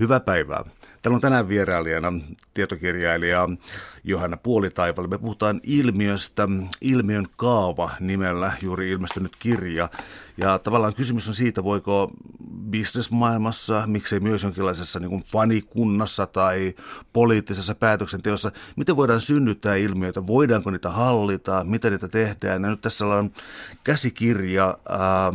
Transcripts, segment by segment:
Hyvää päivää. Täällä on tänään vierailijana tietokirjailija Johanna Puolitaivalle. Me puhutaan ilmiöstä, ilmiön kaava nimellä juuri ilmestynyt kirja. Ja tavallaan kysymys on siitä, voiko bisnesmaailmassa, miksei myös jonkinlaisessa niin fanikunnassa tai poliittisessa päätöksenteossa, miten voidaan synnyttää ilmiöitä, voidaanko niitä hallita, miten niitä tehdään. Ja nyt tässä on käsikirja, ää,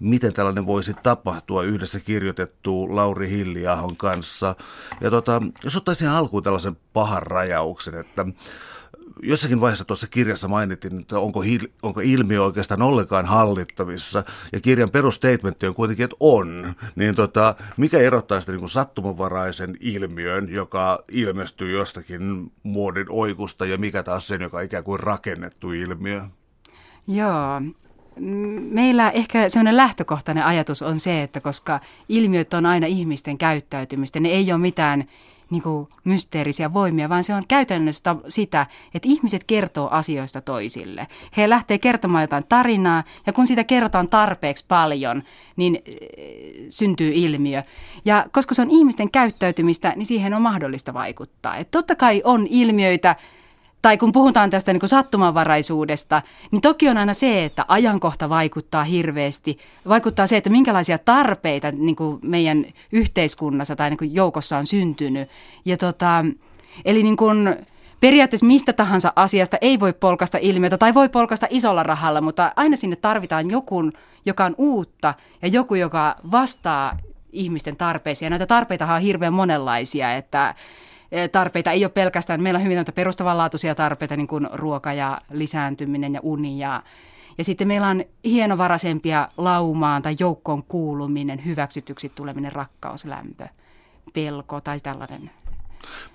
miten tällainen voisi tapahtua, yhdessä kirjoitettu Lauri Hilliahon kanssa. Ja tota, jos ottaisin alkuun tällaisen pahan rajauksen, että jossakin vaiheessa tuossa kirjassa mainittiin, että onko, hil, onko ilmiö oikeastaan ollenkaan hallittavissa, ja kirjan perustatementti on kuitenkin, että on. Niin tota, mikä erottaa sitä niin sattumanvaraisen ilmiön, joka ilmestyy jostakin muodin oikusta, ja mikä taas sen, joka on ikään kuin rakennettu ilmiö? Joo, meillä ehkä sellainen lähtökohtainen ajatus on se, että koska ilmiöt on aina ihmisten käyttäytymistä, ne ei ole mitään niin kuin mysteerisiä voimia, vaan se on käytännössä sitä, että ihmiset kertoo asioista toisille. He lähtee kertomaan jotain tarinaa, ja kun sitä kerrotaan tarpeeksi paljon, niin äh, syntyy ilmiö. Ja koska se on ihmisten käyttäytymistä, niin siihen on mahdollista vaikuttaa. Et totta kai on ilmiöitä, tai kun puhutaan tästä niin kuin sattumanvaraisuudesta, niin toki on aina se, että ajankohta vaikuttaa hirveästi. Vaikuttaa se, että minkälaisia tarpeita niin kuin meidän yhteiskunnassa tai niin kuin joukossa on syntynyt. Ja tota, eli niin kuin, periaatteessa mistä tahansa asiasta ei voi polkasta ilmiötä tai voi polkasta isolla rahalla, mutta aina sinne tarvitaan joku, joka on uutta ja joku, joka vastaa ihmisten tarpeisiin. Ja näitä tarpeita on hirveän monenlaisia, että tarpeita. Ei ole pelkästään, meillä on hyvin perustavanlaatuisia tarpeita, niin kuin ruoka ja lisääntyminen ja uni ja ja sitten meillä on hienovaraisempia laumaan tai joukkoon kuuluminen, hyväksytyksi tuleminen, rakkaus, lämpö, pelko tai tällainen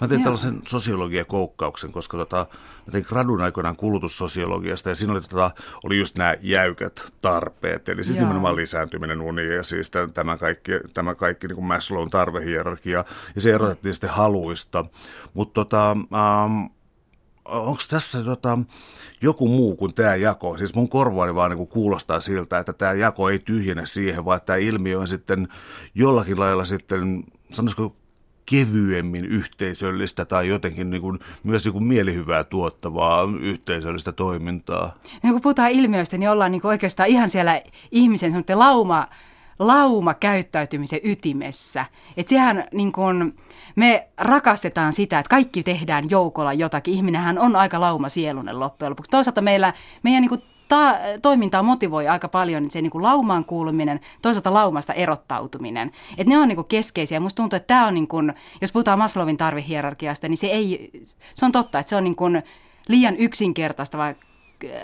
Mä tein Joo. tällaisen sosiologiakoukkauksen, koska tota, mä tein gradun aikoinaan kulutussosiologiasta ja siinä oli, tota, oli just nämä jäykät tarpeet, eli siis Joo. nimenomaan lisääntyminen, uni ja siis tämä kaikki, tämä kaikki niin kuin Maslown tarvehierarkia ja se erotettiin sitten haluista. Mutta tota, ähm, onko tässä tota, joku muu kuin tämä jako? Siis mun korvaani vaan niin kuulostaa siltä, että tämä jako ei tyhjene siihen, vaan tämä ilmiö on sitten jollakin lailla sitten, sanoisiko kevyemmin yhteisöllistä tai jotenkin niin kuin, myös niin kuin mielihyvää tuottavaa yhteisöllistä toimintaa. Ja kun puhutaan ilmiöistä, niin ollaan niin kuin oikeastaan ihan siellä ihmisen lauma, lauma käyttäytymisen ytimessä. Että sehän niin kuin, me rakastetaan sitä, että kaikki tehdään joukolla jotakin. Ihminenhän on aika lauma sielunen loppujen lopuksi. Toisaalta meillä, meidän niin kuin ta- toimintaa motivoi aika paljon niin se niin kuin laumaan kuuluminen, toisaalta laumasta erottautuminen. Et ne on niin kuin keskeisiä. Musta tuntuu, että tämä on, niin kuin, jos puhutaan Maslowin tarvehierarkiasta, niin se, ei, se on totta, että se on niin kuin liian yksinkertaista, vai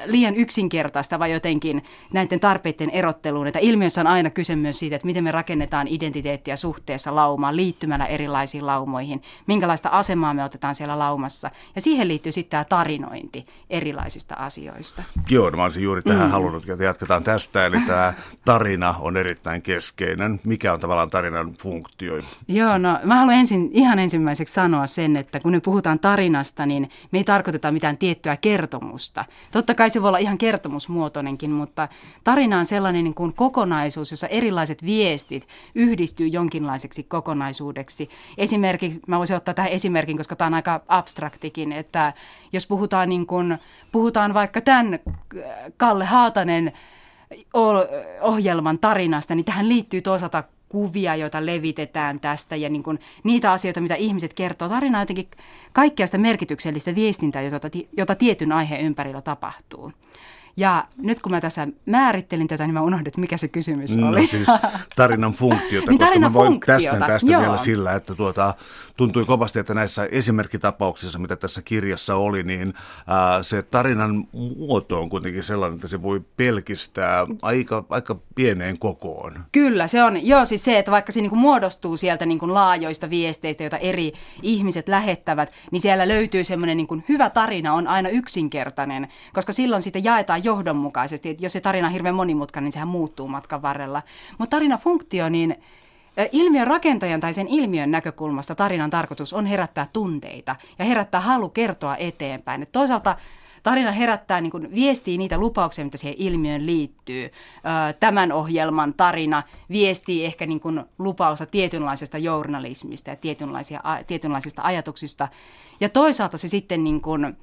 liian yksinkertaista vai jotenkin näiden tarpeiden erotteluun. Että ilmiössä on aina kyse myös siitä, että miten me rakennetaan identiteettiä suhteessa laumaan liittymällä erilaisiin laumoihin, minkälaista asemaa me otetaan siellä laumassa. Ja siihen liittyy sitten tämä tarinointi erilaisista asioista. Joo, no mä olisin juuri tähän mm. halunnut, että jatketaan tästä. Eli tämä tarina on erittäin keskeinen. Mikä on tavallaan tarinan funktio? Joo, no mä haluan ensin, ihan ensimmäiseksi sanoa sen, että kun me puhutaan tarinasta, niin me ei tarkoiteta mitään tiettyä kertomusta. Totta kai se voi olla ihan kertomusmuotoinenkin, mutta tarina on sellainen niin kuin kokonaisuus, jossa erilaiset viestit yhdistyy jonkinlaiseksi kokonaisuudeksi. Esimerkiksi, mä voisin ottaa tähän esimerkin, koska tämä on aika abstraktikin, että jos puhutaan, niin kuin, puhutaan vaikka tämän Kalle Haatanen ohjelman tarinasta, niin tähän liittyy toisaalta kuvia, joita levitetään tästä ja niin kuin niitä asioita, mitä ihmiset kertoo. Tarina on jotenkin kaikkea sitä merkityksellistä viestintää, jota, jota tietyn aiheen ympärillä tapahtuu. Ja nyt kun mä tässä määrittelin tätä, niin mä unohdin, että mikä se kysymys no, oli. siis tarinan funktiota, niin, koska tarinan mä voin tästä, tästä vielä sillä, että tuota, tuntui kovasti, että näissä esimerkkitapauksissa, mitä tässä kirjassa oli, niin ää, se tarinan muoto on kuitenkin sellainen, että se voi pelkistää aika, aika pieneen kokoon. Kyllä, se on. Joo, siis se, että vaikka se niin muodostuu sieltä niin kuin laajoista viesteistä, joita eri ihmiset lähettävät, niin siellä löytyy semmoinen niin hyvä tarina on aina yksinkertainen, koska silloin sitä jaetaan johdonmukaisesti. Että jos se tarina on hirveän monimutkainen, niin sehän muuttuu matkan varrella. Mutta tarinafunktio, niin Ilmiön rakentajan tai sen ilmiön näkökulmasta tarinan tarkoitus on herättää tunteita ja herättää halu kertoa eteenpäin. Et toisaalta Tarina herättää, niin kuin, viestii niitä lupauksia, mitä siihen ilmiöön liittyy. Tämän ohjelman tarina viestii ehkä niin kuin, lupausta tietynlaisesta journalismista ja tietynlaisia, tietynlaisista ajatuksista. Ja toisaalta se sitten niin kuin,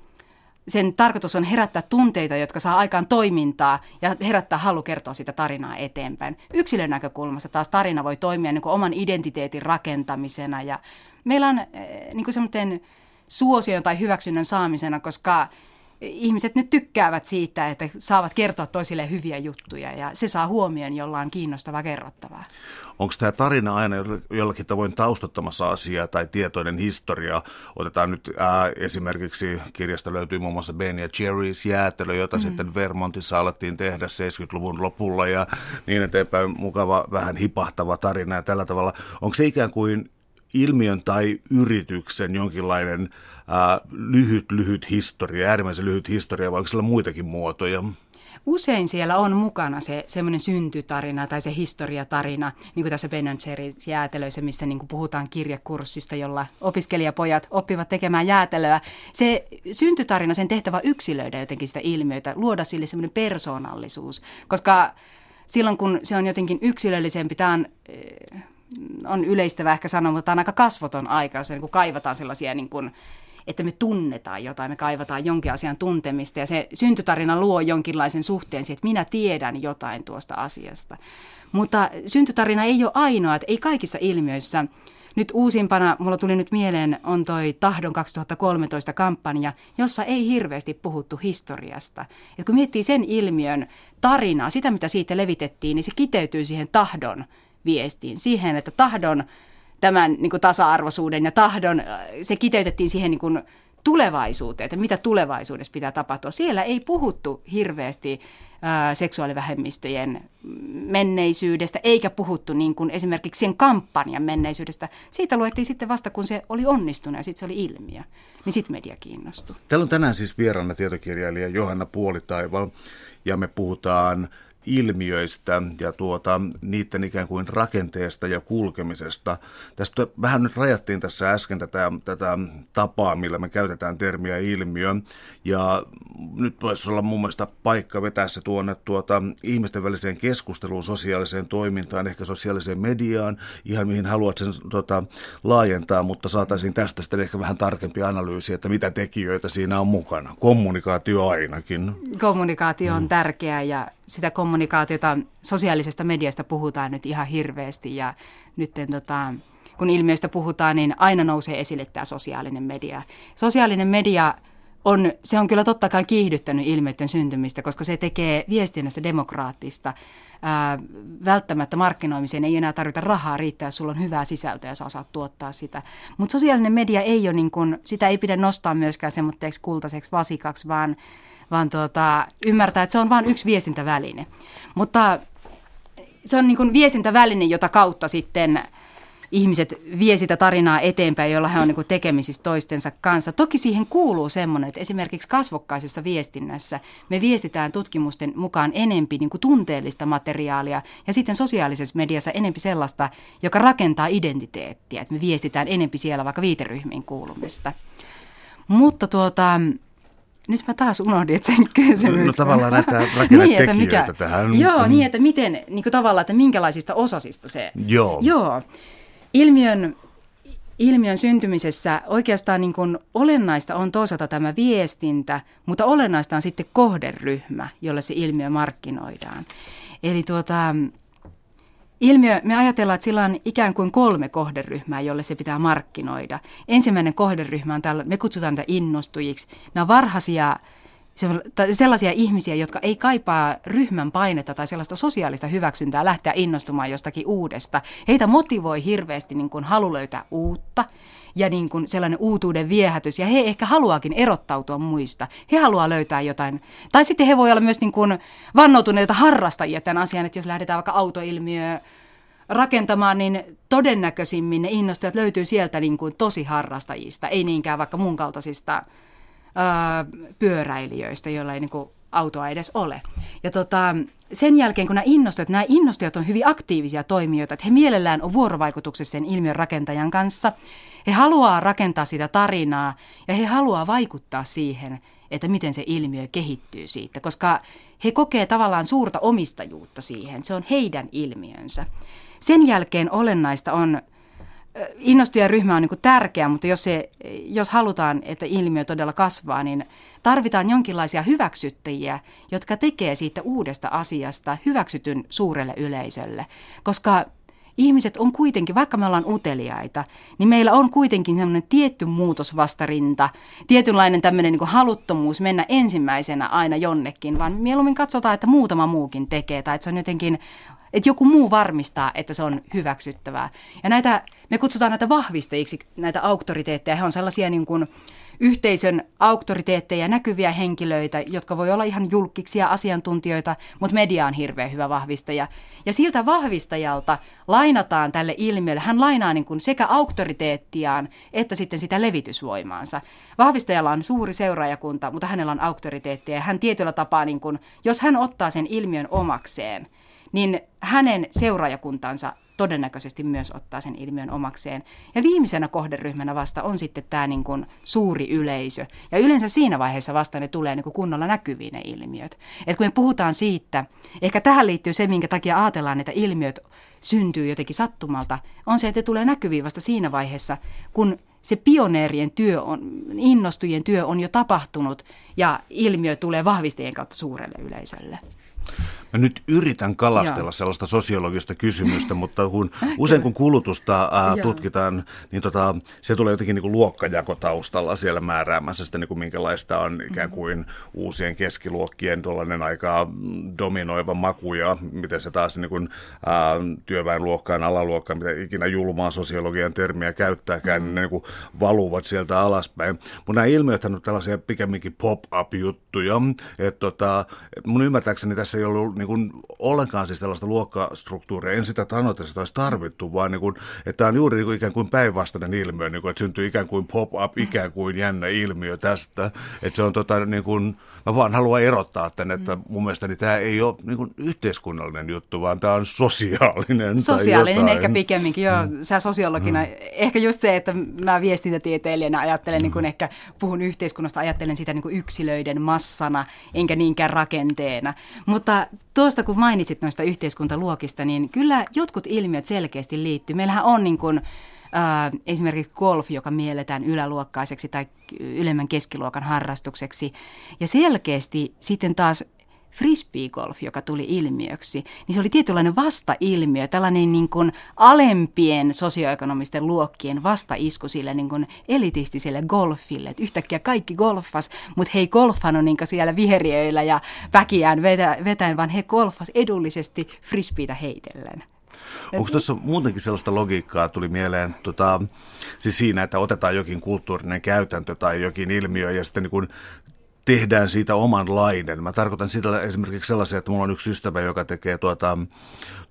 sen tarkoitus on herättää tunteita, jotka saa aikaan toimintaa ja herättää halu kertoa sitä tarinaa eteenpäin. Yksilön näkökulmasta taas tarina voi toimia niin kuin oman identiteetin rakentamisena ja meillä on niin kuin suosion tai hyväksynnän saamisena, koska ihmiset nyt tykkäävät siitä, että saavat kertoa toisille hyviä juttuja ja se saa huomioon, jolla on kiinnostavaa kerrottavaa. Onko tämä tarina aina jollakin tavoin taustattamassa asiaa tai tietoinen historia? Otetaan nyt ää, esimerkiksi kirjasta löytyy muun muassa Ben ja Jerry's jäätelö, jota mm. sitten Vermontissa alettiin tehdä 70-luvun lopulla ja niin eteenpäin. Mukava, vähän hipahtava tarina ja tällä tavalla. Onko se ikään kuin ilmiön tai yrityksen jonkinlainen ää, lyhyt, lyhyt historia, äärimmäisen lyhyt historia, vai onko sillä muitakin muotoja? Usein siellä on mukana se semmoinen syntytarina tai se historiatarina, niin kuin tässä Ben Jerry's jäätelöissä, missä niin kuin puhutaan kirjakurssista, jolla opiskelijapojat oppivat tekemään jäätelöä. Se syntytarina, sen tehtävä yksilöidä jotenkin sitä ilmiötä, luoda sille semmoinen persoonallisuus, koska silloin kun se on jotenkin yksilöllisempi, tämä on on yleistävä ehkä sanoa, mutta tämä on aika kasvoton aika, jos niin kuin kaivataan sellaisia, niin kuin, että me tunnetaan jotain, me kaivataan jonkin asian tuntemista ja se syntytarina luo jonkinlaisen suhteen siihen, että minä tiedän jotain tuosta asiasta. Mutta syntytarina ei ole ainoa, että ei kaikissa ilmiöissä nyt uusimpana, mulla tuli nyt mieleen, on toi Tahdon 2013 kampanja, jossa ei hirveästi puhuttu historiasta. Et kun miettii sen ilmiön tarinaa, sitä mitä siitä levitettiin, niin se kiteytyy siihen tahdon viestiin, siihen, että tahdon tämän niin kuin tasa-arvoisuuden ja tahdon, se kiteytettiin siihen niin kuin tulevaisuuteen, että mitä tulevaisuudessa pitää tapahtua. Siellä ei puhuttu hirveästi ää, seksuaalivähemmistöjen menneisyydestä, eikä puhuttu niin kuin esimerkiksi sen kampanjan menneisyydestä. Siitä luettiin sitten vasta, kun se oli onnistunut ja sitten se oli ilmiö. Niin sitten media kiinnostui. Täällä on tänään siis vieraana tietokirjailija Johanna Puolitaival ja me puhutaan ilmiöistä ja tuota, niiden ikään kuin rakenteesta ja kulkemisesta. Tästä vähän nyt rajattiin tässä äsken tätä, tätä tapaa, millä me käytetään termiä ilmiö. Ja nyt voisi olla mun mielestä paikka vetää se tuonne tuota, ihmisten väliseen keskusteluun, sosiaaliseen toimintaan, ehkä sosiaaliseen mediaan, ihan mihin haluat sen tuota, laajentaa, mutta saataisiin tästä sitten ehkä vähän tarkempi analyysi, että mitä tekijöitä siinä on mukana. Kommunikaatio ainakin. Kommunikaatio on mm. tärkeää ja sitä kommunikaatiota sosiaalisesta mediasta puhutaan nyt ihan hirveästi ja nyt tota, kun ilmiöistä puhutaan, niin aina nousee esille tämä sosiaalinen media. Sosiaalinen media on, se on kyllä totta kai kiihdyttänyt ilmiöiden syntymistä, koska se tekee viestinnästä demokraattista. Ää, välttämättä markkinoimiseen ei enää tarvita rahaa, riittää, jos sulla on hyvää sisältöä ja sä osaat tuottaa sitä. Mutta sosiaalinen media ei ole niin kuin, sitä ei pidä nostaa myöskään semmoitteeksi kultaiseksi vasikaksi, vaan vaan tuota, ymmärtää, että se on vain yksi viestintäväline. Mutta se on niin kuin viestintäväline, jota kautta sitten ihmiset vie sitä tarinaa eteenpäin, jolla he on niin tekemisissä toistensa kanssa. Toki siihen kuuluu semmoinen, että esimerkiksi kasvokkaisessa viestinnässä me viestitään tutkimusten mukaan enempi niin tunteellista materiaalia ja sitten sosiaalisessa mediassa enempi sellaista, joka rakentaa identiteettiä. Että me viestitään enempi siellä vaikka viiteryhmiin kuulumista. Mutta tuota, nyt mä taas unohdin sen kysymyksen. No tavallaan näitä rakennetekijöitä niin, mikä, tähän. Joo, mm. niin että miten, niin kuin tavallaan, että minkälaisista osasista se. Joo. Joo. Ilmiön, ilmiön syntymisessä oikeastaan niin kuin olennaista on toisaalta tämä viestintä, mutta olennaista on sitten kohderyhmä, jolle se ilmiö markkinoidaan. Eli tuota, Ilmiö, me ajatellaan, että sillä on ikään kuin kolme kohderyhmää, jolle se pitää markkinoida. Ensimmäinen kohderyhmä on tällä, me kutsutaan niitä innostujiksi. Nämä on varhaisia sellaisia ihmisiä, jotka ei kaipaa ryhmän painetta tai sellaista sosiaalista hyväksyntää lähteä innostumaan jostakin uudesta. Heitä motivoi hirveästi niin kuin halu löytää uutta ja niin kuin sellainen uutuuden viehätys. Ja he ehkä haluakin erottautua muista. He haluaa löytää jotain. Tai sitten he voi olla myös niin kuin vannoutuneita harrastajia tämän asian, että jos lähdetään vaikka autoilmiö rakentamaan, niin todennäköisimmin ne innostujat löytyy sieltä niin kuin tosi harrastajista, ei niinkään vaikka mun kaltaisista öö, pyöräilijöistä, joilla ei niin kuin autoa edes ole. Ja tota, sen jälkeen, kun nämä innostujat, nämä innostujat on hyvin aktiivisia toimijoita, että he mielellään on vuorovaikutuksessa sen ilmiön rakentajan kanssa. He haluaa rakentaa sitä tarinaa ja he haluaa vaikuttaa siihen, että miten se ilmiö kehittyy siitä, koska he kokee tavallaan suurta omistajuutta siihen. Se on heidän ilmiönsä. Sen jälkeen olennaista on, innostujaryhmä on niin tärkeä, mutta jos, se, jos halutaan, että ilmiö todella kasvaa, niin tarvitaan jonkinlaisia hyväksyttäjiä, jotka tekee siitä uudesta asiasta hyväksytyn suurelle yleisölle. Koska ihmiset on kuitenkin, vaikka me ollaan uteliaita, niin meillä on kuitenkin semmoinen tietty muutosvastarinta, tietynlainen tämmöinen niin haluttomuus mennä ensimmäisenä aina jonnekin, vaan mieluummin katsotaan, että muutama muukin tekee tai että se on jotenkin että joku muu varmistaa, että se on hyväksyttävää. Ja näitä, me kutsutaan näitä vahvistajiksi, näitä auktoriteetteja. He on sellaisia niin kuin yhteisön auktoriteetteja, näkyviä henkilöitä, jotka voi olla ihan julkiksi asiantuntijoita, mutta media on hirveän hyvä vahvistaja. Ja siltä vahvistajalta lainataan tälle ilmiölle, hän lainaa niin kuin sekä auktoriteettiaan että sitten sitä levitysvoimaansa. Vahvistajalla on suuri seuraajakunta, mutta hänellä on auktoriteettia ja hän tietyllä tapaa, niin kuin, jos hän ottaa sen ilmiön omakseen, niin hänen seuraajakuntansa todennäköisesti myös ottaa sen ilmiön omakseen. Ja viimeisenä kohderyhmänä vasta on sitten tämä niin kuin suuri yleisö. Ja yleensä siinä vaiheessa vasta ne tulee niin kuin kunnolla näkyviin ne ilmiöt. Et kun me puhutaan siitä, ehkä tähän liittyy se, minkä takia ajatellaan, että ilmiöt syntyy jotenkin sattumalta, on se, että ne tulee näkyviin vasta siinä vaiheessa, kun se pioneerien työ on, innostujien työ on jo tapahtunut ja ilmiö tulee vahvistajien kautta suurelle yleisölle. Mä nyt yritän kalastella Joo. sellaista sosiologista kysymystä, mutta kun, usein kun kulutusta ää, tutkitaan, niin tota, se tulee jotenkin niin kuin luokkajako taustalla siellä määräämässä sitä, niin kuin minkälaista on ikään kuin uusien keskiluokkien tuollainen aika dominoiva maku ja miten se taas niin kuin, ää, työväenluokkaan, alaluokkaan, mitä ikinä julmaa sosiologian termiä käyttääkään, niin ne niin kuin valuvat sieltä alaspäin. Mutta nämä ilmiöt on tällaisia pikemminkin pop-up-juttuja, että tota, mun ymmärtääkseni tässä ei ollut niin kuin ollenkaan siis tällaista luokkastruktuuria. En sitä sano, että sitä olisi tarvittu, vaan niin kuin, että tämä on juuri niin kuin ikään kuin päinvastainen ilmiö, niin kuin, että syntyy ikään kuin pop-up, ikään kuin jännä ilmiö tästä. Että se on tota, niin kuin, mä vaan haluan erottaa tämän, että mun mielestäni tämä ei ole niin kuin yhteiskunnallinen juttu, vaan tämä on sosiaalinen Sosiaalinen tai ehkä pikemminkin, joo, mm. sä sosiologina. Mm. Ehkä just se, että mä viestintätieteilijänä ajattelen, mm. niin kuin ehkä puhun yhteiskunnasta, ajattelen sitä niin kuin yksilöiden massana, enkä niinkään rakenteena. Mutta tuosta kun mainitsit noista yhteiskuntaluokista, niin kyllä jotkut ilmiöt selkeästi liittyy. Meillähän on niin kuin, äh, esimerkiksi golf, joka mielletään yläluokkaiseksi tai ylemmän keskiluokan harrastukseksi. Ja selkeästi sitten taas frisbeegolf, joka tuli ilmiöksi, niin se oli tietynlainen vastailmiö, tällainen niin kuin alempien sosioekonomisten luokkien vastaisku sille niin kuin elitistiselle golfille. Et yhtäkkiä kaikki golfas, mutta he ei golfannut niin siellä viheriöillä ja väkiään vetäen, vaan he golfas edullisesti frisbeitä heitellen. Onko tuossa muutenkin sellaista logiikkaa tuli mieleen, tota, siis siinä, että otetaan jokin kulttuurinen käytäntö tai jokin ilmiö ja sitten niin kuin tehdään siitä omanlainen. Mä tarkoitan sitä esimerkiksi sellaisia, että mulla on yksi ystävä, joka tekee tuota,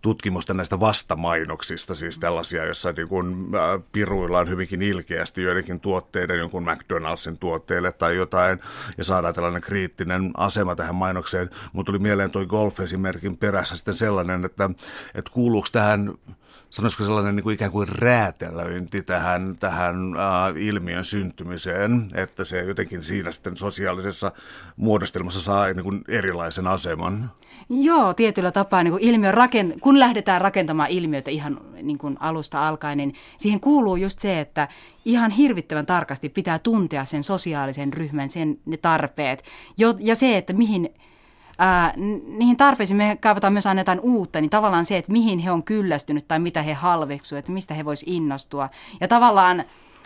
tutkimusta näistä vastamainoksista, siis tällaisia, joissa niin kun, äh, piruillaan hyvinkin ilkeästi joidenkin tuotteiden, jonkun McDonaldsin tuotteille tai jotain, ja saadaan tällainen kriittinen asema tähän mainokseen. Mutta tuli mieleen tuo golf-esimerkin perässä sitten sellainen, että, että kuuluuko tähän sanoisiko sellainen niin kuin ikään kuin räätälöinti tähän, tähän äh, ilmiön syntymiseen, että se jotenkin siinä sitten sosiaalisessa muodostelmassa saa niin kuin erilaisen aseman? Joo, tietyllä tapaa niin kuin ilmiön rakent- kun lähdetään rakentamaan ilmiötä ihan niin kuin alusta alkaen, niin siihen kuuluu just se, että ihan hirvittävän tarkasti pitää tuntea sen sosiaalisen ryhmän, sen ne tarpeet jo, ja se, että mihin ää, niihin tarpeisiin me kaivataan myös aina jotain uutta, niin tavallaan se, että mihin he on kyllästynyt tai mitä he halveksuvat, että mistä he voisivat innostua. Ja tavallaan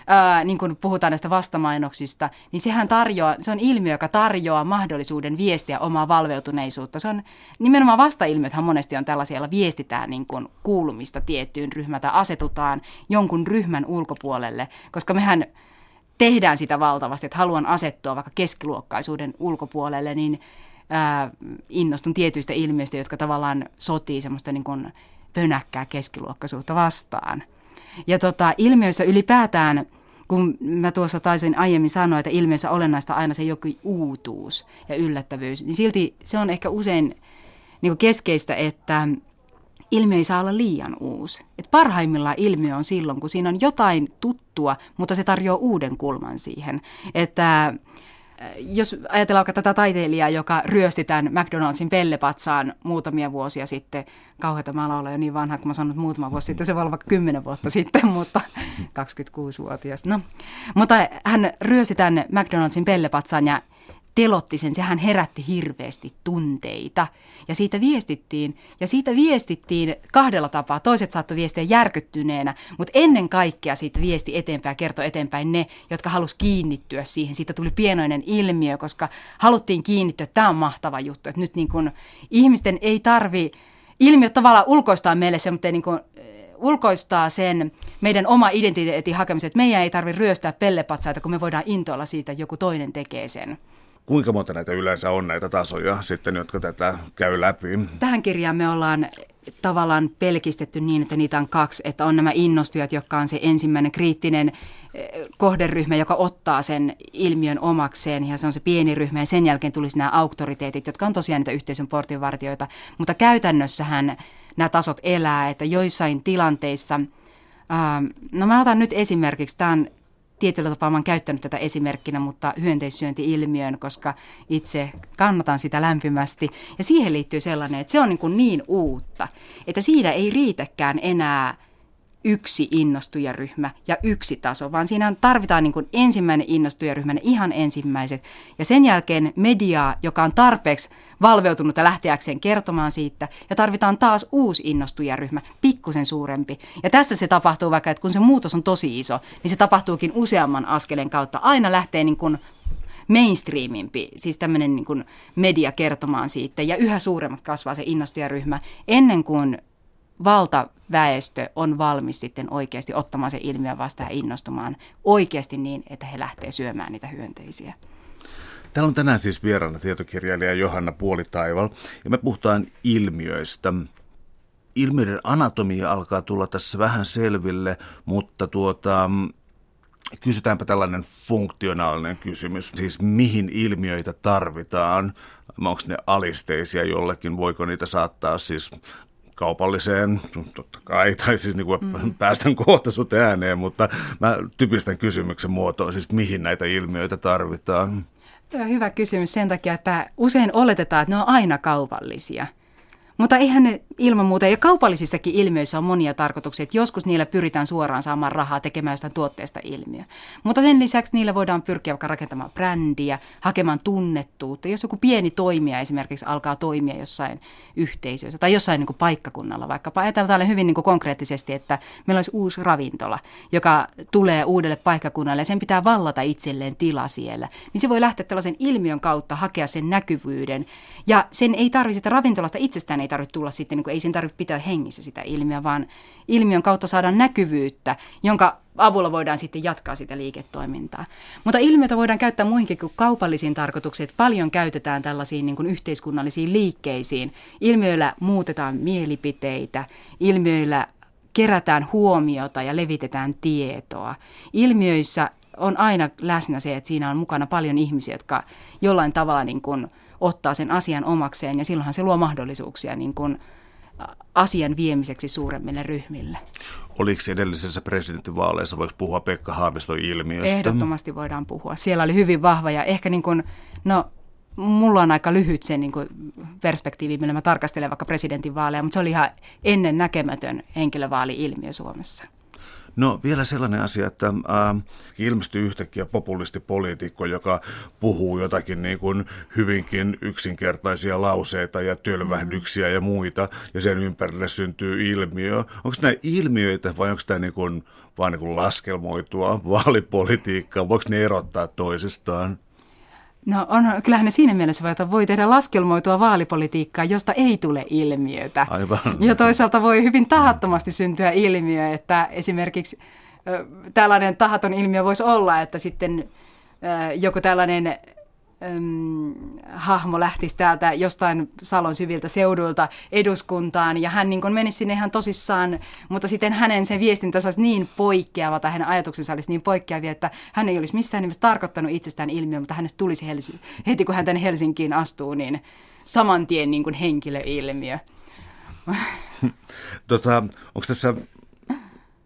Ää, niin kun puhutaan näistä vastamainoksista, niin sehän tarjoaa, se on ilmiö, joka tarjoaa mahdollisuuden viestiä omaa valveutuneisuutta. Se on nimenomaan vastailmiöthän monesti on tällaisia, joilla viestitään niin kun kuulumista tiettyyn ryhmään tai asetutaan jonkun ryhmän ulkopuolelle, koska mehän tehdään sitä valtavasti, että haluan asettua vaikka keskiluokkaisuuden ulkopuolelle, niin ää, innostun tietyistä ilmiöistä, jotka tavallaan sotii semmoista niin kuin pönäkkää keskiluokkaisuutta vastaan. Ja tota, ilmiöissä ylipäätään, kun mä tuossa taisin aiemmin sanoa, että ilmiöissä olennaista aina se joku uutuus ja yllättävyys, niin silti se on ehkä usein niin keskeistä, että ilmiö ei saa olla liian uusi. Et parhaimmillaan ilmiö on silloin, kun siinä on jotain tuttua, mutta se tarjoaa uuden kulman siihen. Että jos ajatellaan vaikka tätä taiteilijaa, joka ryösti tämän McDonaldsin pellepatsaan muutamia vuosia sitten, kauheita mä jo niin vanha, kun mä sanon muutama vuosi sitten, se voi olla vaikka 10 vuotta sitten, mutta 26-vuotias. No. Mutta hän ryösti tämän McDonaldsin pellepatsaan ja telotti sen, sehän herätti hirveästi tunteita. Ja siitä viestittiin, ja siitä viestittiin kahdella tapaa. Toiset saattoi viestiä järkyttyneenä, mutta ennen kaikkea siitä viesti eteenpäin, kertoi eteenpäin ne, jotka halusi kiinnittyä siihen. Siitä tuli pienoinen ilmiö, koska haluttiin kiinnittyä, että tämä on mahtava juttu, että nyt niin kun ihmisten ei tarvi, ilmiö tavallaan ulkoistaa meille se, mutta ei niin kun, ulkoistaa sen meidän oma identiteetin hakemisen, että meidän ei tarvitse ryöstää pellepatsaita, kun me voidaan intoilla siitä, että joku toinen tekee sen. Kuinka monta näitä yleensä on näitä tasoja sitten, jotka tätä käy läpi? Tähän kirjaan me ollaan tavallaan pelkistetty niin, että niitä on kaksi, että on nämä innostujat, jotka on se ensimmäinen kriittinen eh, kohderyhmä, joka ottaa sen ilmiön omakseen. Ja se on se pieni ryhmä ja sen jälkeen tulisi nämä auktoriteetit, jotka on tosiaan niitä yhteisön portinvartioita, mutta käytännössähän nämä tasot elää, että joissain tilanteissa, no mä otan nyt esimerkiksi, tämä on tietyllä tapaa olen käyttänyt tätä esimerkkinä, mutta hyönteissyönti-ilmiön, koska itse kannatan sitä lämpimästi. Ja siihen liittyy sellainen, että se on niin, kuin niin uutta, että siinä ei riitäkään enää yksi innostujaryhmä ja yksi taso, vaan siinä tarvitaan niin kuin ensimmäinen innostujaryhmä, ne ihan ensimmäiset, ja sen jälkeen mediaa, joka on tarpeeksi valveutunut ja lähteäkseen kertomaan siitä, ja tarvitaan taas uusi innostujaryhmä, pikkusen suurempi. Ja tässä se tapahtuu vaikka, että kun se muutos on tosi iso, niin se tapahtuukin useamman askeleen kautta. Aina lähtee niin kuin mainstreamimpi, siis tämmöinen niin media kertomaan siitä, ja yhä suuremmat kasvaa se innostujaryhmä, ennen kuin valtaväestö on valmis sitten oikeasti ottamaan se ilmiö vastaan ja innostumaan oikeasti niin, että he lähtee syömään niitä hyönteisiä. Täällä on tänään siis vieraana tietokirjailija Johanna Puolitaival ja me puhutaan ilmiöistä. Ilmiöiden anatomia alkaa tulla tässä vähän selville, mutta tuota, kysytäänpä tällainen funktionaalinen kysymys. Siis mihin ilmiöitä tarvitaan? Onko ne alisteisia jollekin? Voiko niitä saattaa siis kaupalliseen, totta kai, tai siis niin kuin mm. päästän kohta sut ääneen, mutta mä typistän kysymyksen muotoon, siis mihin näitä ilmiöitä tarvitaan. Tämä on hyvä kysymys sen takia, että usein oletetaan, että ne on aina kaupallisia – mutta eihän ne ilman muuta, ja kaupallisissakin ilmiöissä on monia tarkoituksia, että joskus niillä pyritään suoraan saamaan rahaa tekemään jostain tuotteesta ilmiö. Mutta sen lisäksi niillä voidaan pyrkiä vaikka rakentamaan brändiä, hakemaan tunnettuutta. Jos joku pieni toimija esimerkiksi alkaa toimia jossain yhteisössä tai jossain niin kuin paikkakunnalla, vaikkapa ajatellaan hyvin niin kuin konkreettisesti, että meillä olisi uusi ravintola, joka tulee uudelle paikkakunnalle ja sen pitää vallata itselleen tila siellä, niin se voi lähteä tällaisen ilmiön kautta hakea sen näkyvyyden. Ja sen ei tarvitse, ravintolasta itsestään ei tarvitse tulla sitten, niin kuin, ei sen tarvitse pitää hengissä sitä ilmiöä, vaan ilmiön kautta saadaan näkyvyyttä, jonka avulla voidaan sitten jatkaa sitä liiketoimintaa. Mutta ilmiötä voidaan käyttää muihinkin kuin kaupallisiin tarkoituksiin. Että paljon käytetään tällaisiin niin kuin yhteiskunnallisiin liikkeisiin. Ilmiöillä muutetaan mielipiteitä, ilmiöillä kerätään huomiota ja levitetään tietoa. Ilmiöissä on aina läsnä se, että siinä on mukana paljon ihmisiä, jotka jollain tavalla niin kuin – ottaa sen asian omakseen ja silloinhan se luo mahdollisuuksia niin kuin asian viemiseksi suuremmille ryhmille. Oliko edellisessä presidentinvaaleissa, voiko puhua Pekka Haaviston ilmiöstä? Ehdottomasti voidaan puhua. Siellä oli hyvin vahva ja ehkä niin kuin, no mulla on aika lyhyt se niin kuin perspektiivi, millä mä tarkastelen vaikka presidentinvaaleja, mutta se oli ihan ennen näkemätön henkilövaali-ilmiö Suomessa. No vielä sellainen asia, että äh, ilmestyy yhtäkkiä populistipoliitikko, joka puhuu jotakin niin kuin hyvinkin yksinkertaisia lauseita ja tölvähdyksiä ja muita, ja sen ympärille syntyy ilmiö. Onko nämä ilmiöitä vai onko tämä niin kuin, vaan niin kuin laskelmoitua vaalipolitiikkaa? Voiko ne erottaa toisistaan? No on, kyllähän ne siinä mielessä voi, voi tehdä laskelmoitua vaalipolitiikkaa, josta ei tule ilmiötä. Aivan. Ja toisaalta voi hyvin tahattomasti syntyä ilmiö, että esimerkiksi tällainen tahaton ilmiö voisi olla, että sitten joku tällainen hahmo lähtisi täältä jostain Salon syviltä seuduilta eduskuntaan ja hän niin menisi sinne ihan tosissaan, mutta sitten hänen se viestintä saisi niin poikkeava tai hänen ajatuksensa olisi niin poikkeavia, että hän ei olisi missään nimessä tarkoittanut itsestään ilmiö, mutta hänestä tulisi Helsi- heti kun hän tänne Helsinkiin astuu, niin saman tien niin kuin henkilöilmiö. tota, onko tässä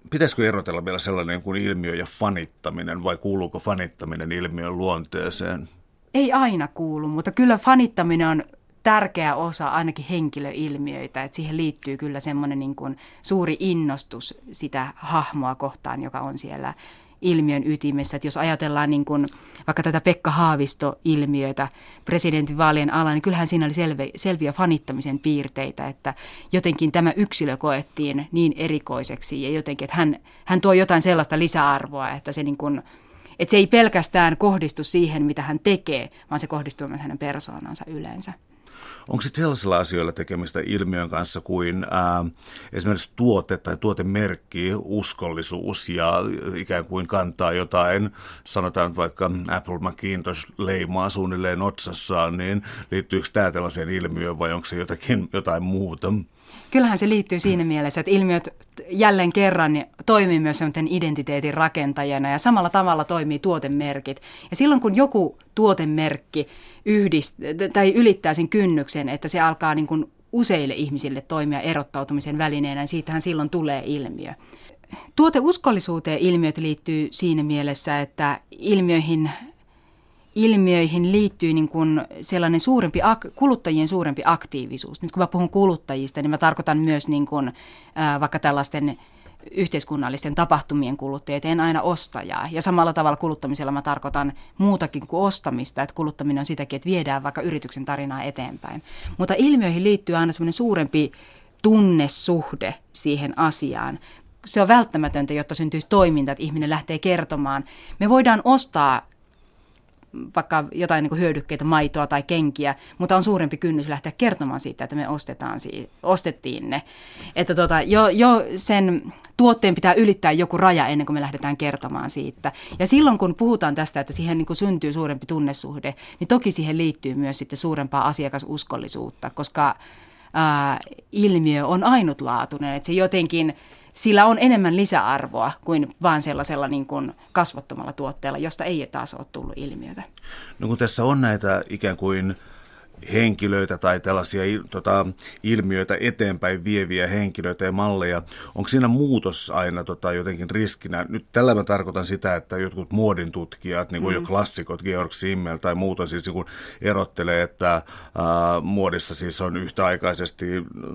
pitäisikö erotella vielä sellainen kuin ilmiö ja fanittaminen vai kuuluuko fanittaminen ilmiön luonteeseen? Ei aina kuulu, mutta kyllä fanittaminen on tärkeä osa ainakin henkilöilmiöitä, että siihen liittyy kyllä semmoinen niin kuin suuri innostus sitä hahmoa kohtaan, joka on siellä ilmiön ytimessä. Että jos ajatellaan niin kuin vaikka tätä Pekka Haavisto-ilmiötä presidentinvaalien alla, niin kyllähän siinä oli selviä, selviä fanittamisen piirteitä, että jotenkin tämä yksilö koettiin niin erikoiseksi ja jotenkin, että hän, hän tuo jotain sellaista lisäarvoa, että se niin kuin, että se ei pelkästään kohdistu siihen, mitä hän tekee, vaan se kohdistuu myös hänen persoonansa yleensä. Onko sitten sellaisilla asioilla tekemistä ilmiön kanssa kuin ää, esimerkiksi tuote tai tuotemerkki, uskollisuus ja ikään kuin kantaa jotain, sanotaan vaikka Apple Macintosh leimaa suunnilleen otsassaan, niin liittyykö tämä tällaiseen ilmiöön vai onko se jotakin, jotain muuta? Kyllähän se liittyy siinä mielessä, että ilmiöt jälleen kerran toimii myös identiteetin rakentajana ja samalla tavalla toimii tuotemerkit. Ja silloin kun joku tuotemerkki yhdist, tai ylittää sen kynnyksen, että se alkaa niin kuin useille ihmisille toimia erottautumisen välineenä, niin siitähän silloin tulee ilmiö. Tuoteuskollisuuteen ilmiöt liittyy siinä mielessä, että ilmiöihin ilmiöihin liittyy niin kuin sellainen suurempi, kuluttajien suurempi aktiivisuus. Nyt kun mä puhun kuluttajista, niin mä tarkoitan myös niin kuin, ää, vaikka tällaisten yhteiskunnallisten tapahtumien kuluttajat, en aina ostajaa. Ja samalla tavalla kuluttamisella mä tarkoitan muutakin kuin ostamista, että kuluttaminen on sitäkin, että viedään vaikka yrityksen tarinaa eteenpäin. Mutta ilmiöihin liittyy aina semmoinen suurempi tunnesuhde siihen asiaan. Se on välttämätöntä, jotta syntyisi toiminta, että ihminen lähtee kertomaan. Me voidaan ostaa vaikka jotain niin kuin hyödykkeitä, maitoa tai kenkiä, mutta on suurempi kynnys lähteä kertomaan siitä, että me ostetaan siitä, ostettiin ne. Että tota, jo, jo sen tuotteen pitää ylittää joku raja ennen kuin me lähdetään kertomaan siitä. Ja silloin kun puhutaan tästä, että siihen niin kuin syntyy suurempi tunnesuhde, niin toki siihen liittyy myös sitten suurempaa asiakasuskollisuutta, koska ää, ilmiö on ainutlaatuinen, että se jotenkin sillä on enemmän lisäarvoa kuin vain sellaisella niin kuin kasvottomalla tuotteella, josta ei taas ole tullut ilmiötä. No kun tässä on näitä ikään kuin henkilöitä tai tällaisia tota, ilmiöitä eteenpäin vieviä henkilöitä ja malleja. Onko siinä muutos aina tota, jotenkin riskinä? Nyt tällä mä tarkoitan sitä, että jotkut muodin tutkijat, niin kuin mm. jo klassikot, Georg Simmel tai muuta, siis niin erottelee, että ää, muodissa siis on yhtäaikaisesti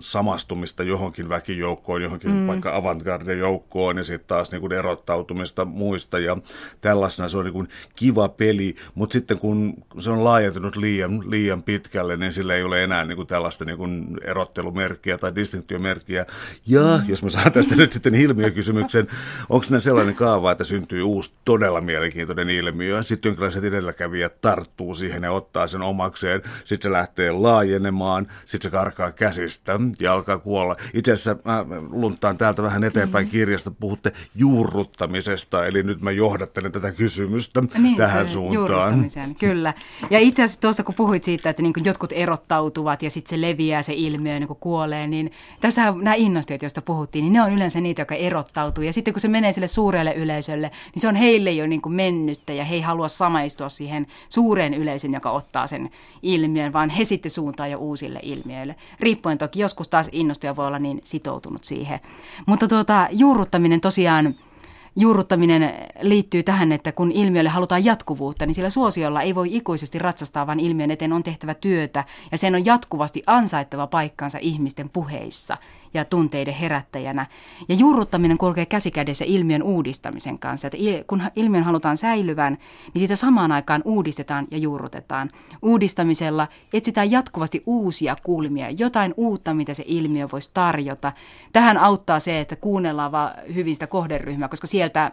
samastumista johonkin väkijoukkoon, johonkin mm. vaikka avantgarde joukkoon ja sitten taas niin kuin erottautumista muista ja tällaisena se on niin kuin kiva peli, mutta sitten kun se on laajentunut liian, liian pitkä pitkälle, niin sillä ei ole enää niin kuin tällaista niin kuin erottelumerkkiä tai distinktiomerkkiä. Ja jos mä saan tästä nyt sitten ilmiökysymyksen, onko ne sellainen kaava, että syntyy uusi todella mielenkiintoinen ilmiö, sitten jonkinlaiset edelläkävijät tarttuu siihen ja ottaa sen omakseen, sitten se lähtee laajenemaan, sitten se karkaa käsistä ja alkaa kuolla. Itse asiassa mä lunttaan täältä vähän eteenpäin mm. kirjasta, puhutte juurruttamisesta, eli nyt mä johdattelen tätä kysymystä niin, tähän suuntaan. Kyllä. Ja itse asiassa tuossa kun puhuit siitä, että niin kuin jotkut erottautuvat ja sitten se leviää se ilmiö niin kuin kuolee, niin tässä nämä innostujat, joista puhuttiin, niin ne on yleensä niitä, jotka erottautuu. Ja sitten kun se menee sille suurelle yleisölle, niin se on heille jo niin kuin mennyttä ja he ei halua samaistua siihen suureen yleisön, joka ottaa sen ilmiön, vaan he sitten suuntaa jo uusille ilmiöille. Riippuen toki, joskus taas innostuja voi olla niin sitoutunut siihen. Mutta tuota, juurruttaminen tosiaan juurruttaminen liittyy tähän, että kun ilmiölle halutaan jatkuvuutta, niin sillä suosiolla ei voi ikuisesti ratsastaa, vaan ilmiön eteen on tehtävä työtä ja sen on jatkuvasti ansaittava paikkansa ihmisten puheissa ja tunteiden herättäjänä. Ja juurruttaminen kulkee käsikädessä ilmiön uudistamisen kanssa. Että kun ilmiön halutaan säilyvän, niin sitä samaan aikaan uudistetaan ja juurrutetaan. Uudistamisella etsitään jatkuvasti uusia kulmia, jotain uutta, mitä se ilmiö voisi tarjota. Tähän auttaa se, että kuunnellaan vaan hyvin sitä kohderyhmää, koska sieltä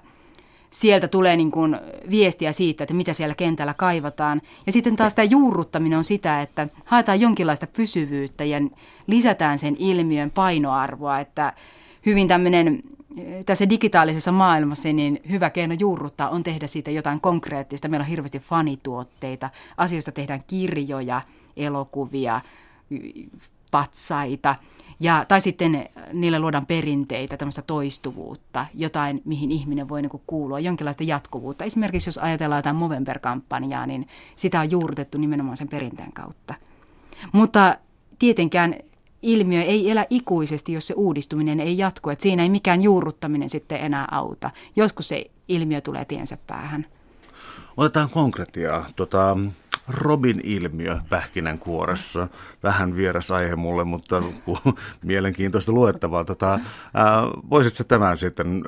sieltä tulee niin kuin viestiä siitä, että mitä siellä kentällä kaivataan. Ja sitten taas tämä juurruttaminen on sitä, että haetaan jonkinlaista pysyvyyttä ja lisätään sen ilmiön painoarvoa, että hyvin tämmöinen tässä digitaalisessa maailmassa niin hyvä keino juurruttaa on tehdä siitä jotain konkreettista. Meillä on hirveästi fanituotteita, asioista tehdään kirjoja, elokuvia, patsaita – ja, tai sitten niille luodaan perinteitä, tämmöistä toistuvuutta, jotain, mihin ihminen voi niin kuulua, jonkinlaista jatkuvuutta. Esimerkiksi jos ajatellaan jotain Movember-kampanjaa, niin sitä on juurrutettu nimenomaan sen perinteen kautta. Mutta tietenkään ilmiö ei elä ikuisesti, jos se uudistuminen ei jatku. Että siinä ei mikään juurruttaminen sitten enää auta. Joskus se ilmiö tulee tiensä päähän. Otetaan konkretiaa. Tota, Robin-ilmiö pähkinänkuoressa. Vähän vieras aihe mulle, mutta mielenkiintoista luettavaa. Tota, ää, voisitko tämän sitten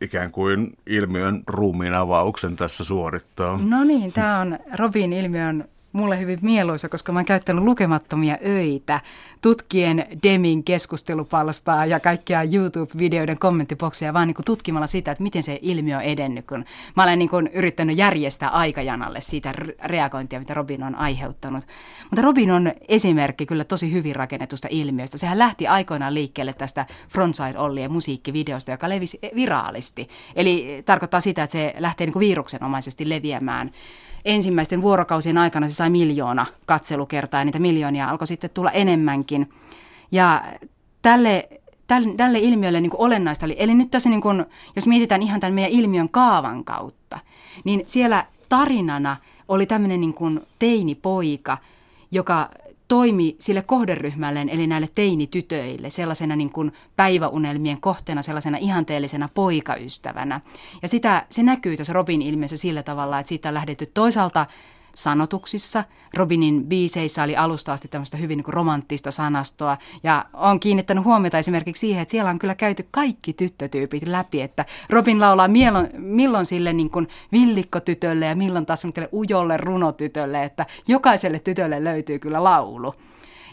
ikään kuin ilmiön ruumiin avauksen tässä suorittaa? No niin, tämä on Robin-ilmiön mulle hyvin mieluisa, koska mä oon käyttänyt lukemattomia öitä tutkien Demin keskustelupalstaa ja kaikkia YouTube-videoiden kommenttibokseja vaan niin tutkimalla sitä, että miten se ilmiö on edennyt, kun mä olen niin yrittänyt järjestää aikajanalle siitä reagointia, mitä Robin on aiheuttanut. Mutta Robin on esimerkki kyllä tosi hyvin rakennetusta ilmiöstä. Sehän lähti aikoinaan liikkeelle tästä Frontside Ollien musiikkivideosta, joka levisi viraalisti. Eli tarkoittaa sitä, että se lähtee niin kuin viruksenomaisesti leviämään ensimmäisten vuorokausien aikana se sai miljoona katselukertaa ja niitä miljoonia alkoi sitten tulla enemmänkin. Ja tälle, tälle, tälle ilmiölle niin kuin olennaista oli, eli nyt tässä niin kuin, jos mietitään ihan tämän meidän ilmiön kaavan kautta, niin siellä tarinana oli tämmöinen niin kuin teinipoika, joka toimi sille kohderyhmälleen, eli näille teinitytöille, sellaisena niin kuin päiväunelmien kohteena, sellaisena ihanteellisena poikaystävänä. Ja sitä, se näkyy tuossa Robin ilmiössä sillä tavalla, että siitä on lähdetty toisaalta sanotuksissa. Robinin biiseissä oli alusta asti tämmöistä hyvin niin romanttista sanastoa. Ja on kiinnittänyt huomiota esimerkiksi siihen, että siellä on kyllä käyty kaikki tyttötyypit läpi, että Robin laulaa milloin, milloin sille niin kuin villikkotytölle ja milloin taas ujolle runotytölle, että jokaiselle tytölle löytyy kyllä laulu.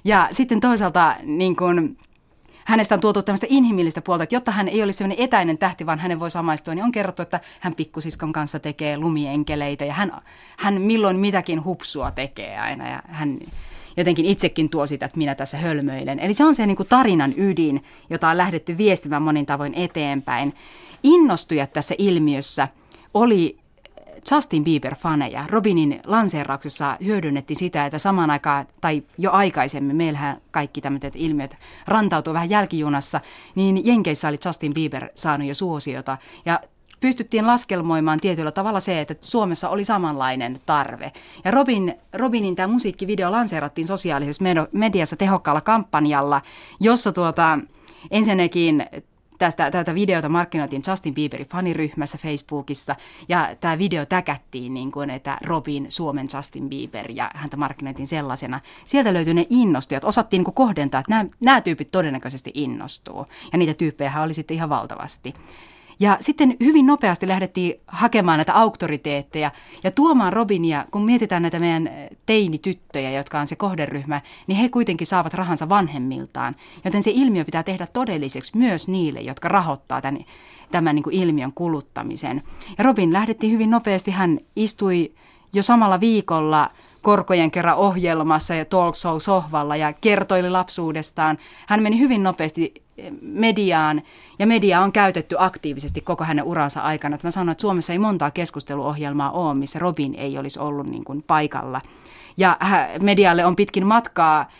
Ja sitten toisaalta niin kuin, hänestä on tuotu tämmöistä inhimillistä puolta, että jotta hän ei olisi sellainen etäinen tähti, vaan hänen voi samaistua, niin on kerrottu, että hän pikkusiskon kanssa tekee lumienkeleitä ja hän, hän milloin mitäkin hupsua tekee aina ja hän jotenkin itsekin tuo sitä, että minä tässä hölmöilen. Eli se on se niin kuin tarinan ydin, jota on lähdetty viestimään monin tavoin eteenpäin. Innostujat tässä ilmiössä oli Justin Bieber-faneja. Robinin lanseerauksessa hyödynnettiin sitä, että samaan aikaan, tai jo aikaisemmin, meillähän kaikki tämmöiset ilmiöt rantautuu vähän jälkijunassa, niin Jenkeissä oli Justin Bieber saanut jo suosiota. Ja pystyttiin laskelmoimaan tietyllä tavalla se, että Suomessa oli samanlainen tarve. Ja Robin, Robinin tämä musiikkivideo lanseerattiin sosiaalisessa mediassa tehokkaalla kampanjalla, jossa tuota, ensinnäkin tästä, tätä videota markkinoitiin Justin Bieberin faniryhmässä Facebookissa ja tämä video täkättiin niin kuin, että Robin Suomen Justin Bieber ja häntä markkinoitiin sellaisena. Sieltä löytyi ne innostujat, osattiin niin kuin kohdentaa, että nämä, nämä tyypit todennäköisesti innostuu ja niitä tyyppejä oli sitten ihan valtavasti. Ja sitten hyvin nopeasti lähdettiin hakemaan näitä auktoriteetteja ja tuomaan Robinia, kun mietitään näitä meidän teinityttöjä, jotka on se kohderyhmä, niin he kuitenkin saavat rahansa vanhemmiltaan. Joten se ilmiö pitää tehdä todelliseksi myös niille, jotka rahoittaa tämän, tämän niin kuin ilmiön kuluttamisen. Ja Robin lähdettiin hyvin nopeasti, hän istui jo samalla viikolla korkojen kerran ohjelmassa ja talk show sohvalla ja kertoili lapsuudestaan. Hän meni hyvin nopeasti mediaan, ja media on käytetty aktiivisesti koko hänen uransa aikana. Että mä sanoin, että Suomessa ei montaa keskusteluohjelmaa ole, missä Robin ei olisi ollut niin kuin paikalla. Ja medialle on pitkin matkaa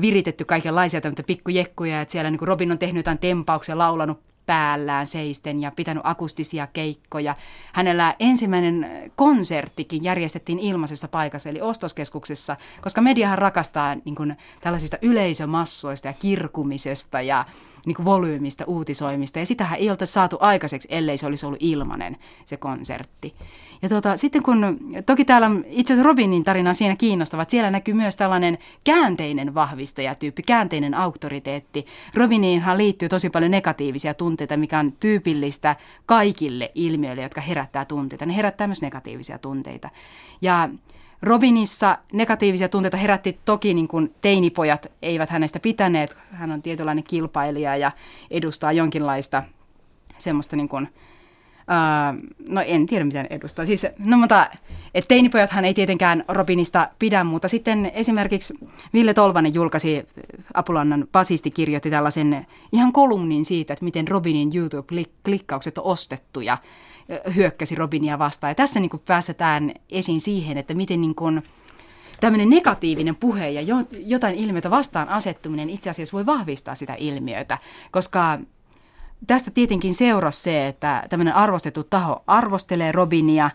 viritetty kaikenlaisia pikkujekkuja, että siellä niin kuin Robin on tehnyt jotain tempauksia, laulanut päällään seisten ja pitänyt akustisia keikkoja. Hänellä ensimmäinen konserttikin järjestettiin ilmaisessa paikassa, eli ostoskeskuksessa, koska mediahan rakastaa niin kuin, tällaisista yleisömassoista ja kirkumisesta ja niin kuin volyymista, uutisoimista. Ja sitähän ei oltaisi saatu aikaiseksi, ellei se olisi ollut ilmanen se konsertti. Ja tota, sitten kun, toki täällä itse asiassa Robinin tarina on siinä kiinnostava, että siellä näkyy myös tällainen käänteinen vahvistajatyyppi, käänteinen auktoriteetti. Robiniinhan liittyy tosi paljon negatiivisia tunteita, mikä on tyypillistä kaikille ilmiöille, jotka herättää tunteita. Ne herättää myös negatiivisia tunteita. Ja Robinissa negatiivisia tunteita herätti toki niin kuin teinipojat eivät hänestä pitäneet. Hän on tietynlainen kilpailija ja edustaa jonkinlaista semmoista niin kuin, Uh, no en tiedä, miten edustaa. Siis, no mutta et teinipojathan ei tietenkään Robinista pidä, mutta sitten esimerkiksi Ville Tolvanen julkaisi, Apulannan basisti kirjoitti tällaisen ihan kolumnin siitä, että miten Robinin YouTube-klikkaukset on ostettu ja hyökkäsi Robinia vastaan. Ja tässä niin kuin pääsetään esiin siihen, että miten niin kuin, tämmöinen negatiivinen puhe ja jotain ilmiötä vastaan asettuminen itse asiassa voi vahvistaa sitä ilmiötä, koska tästä tietenkin seurasi se, että tämmöinen arvostettu taho arvostelee Robinia,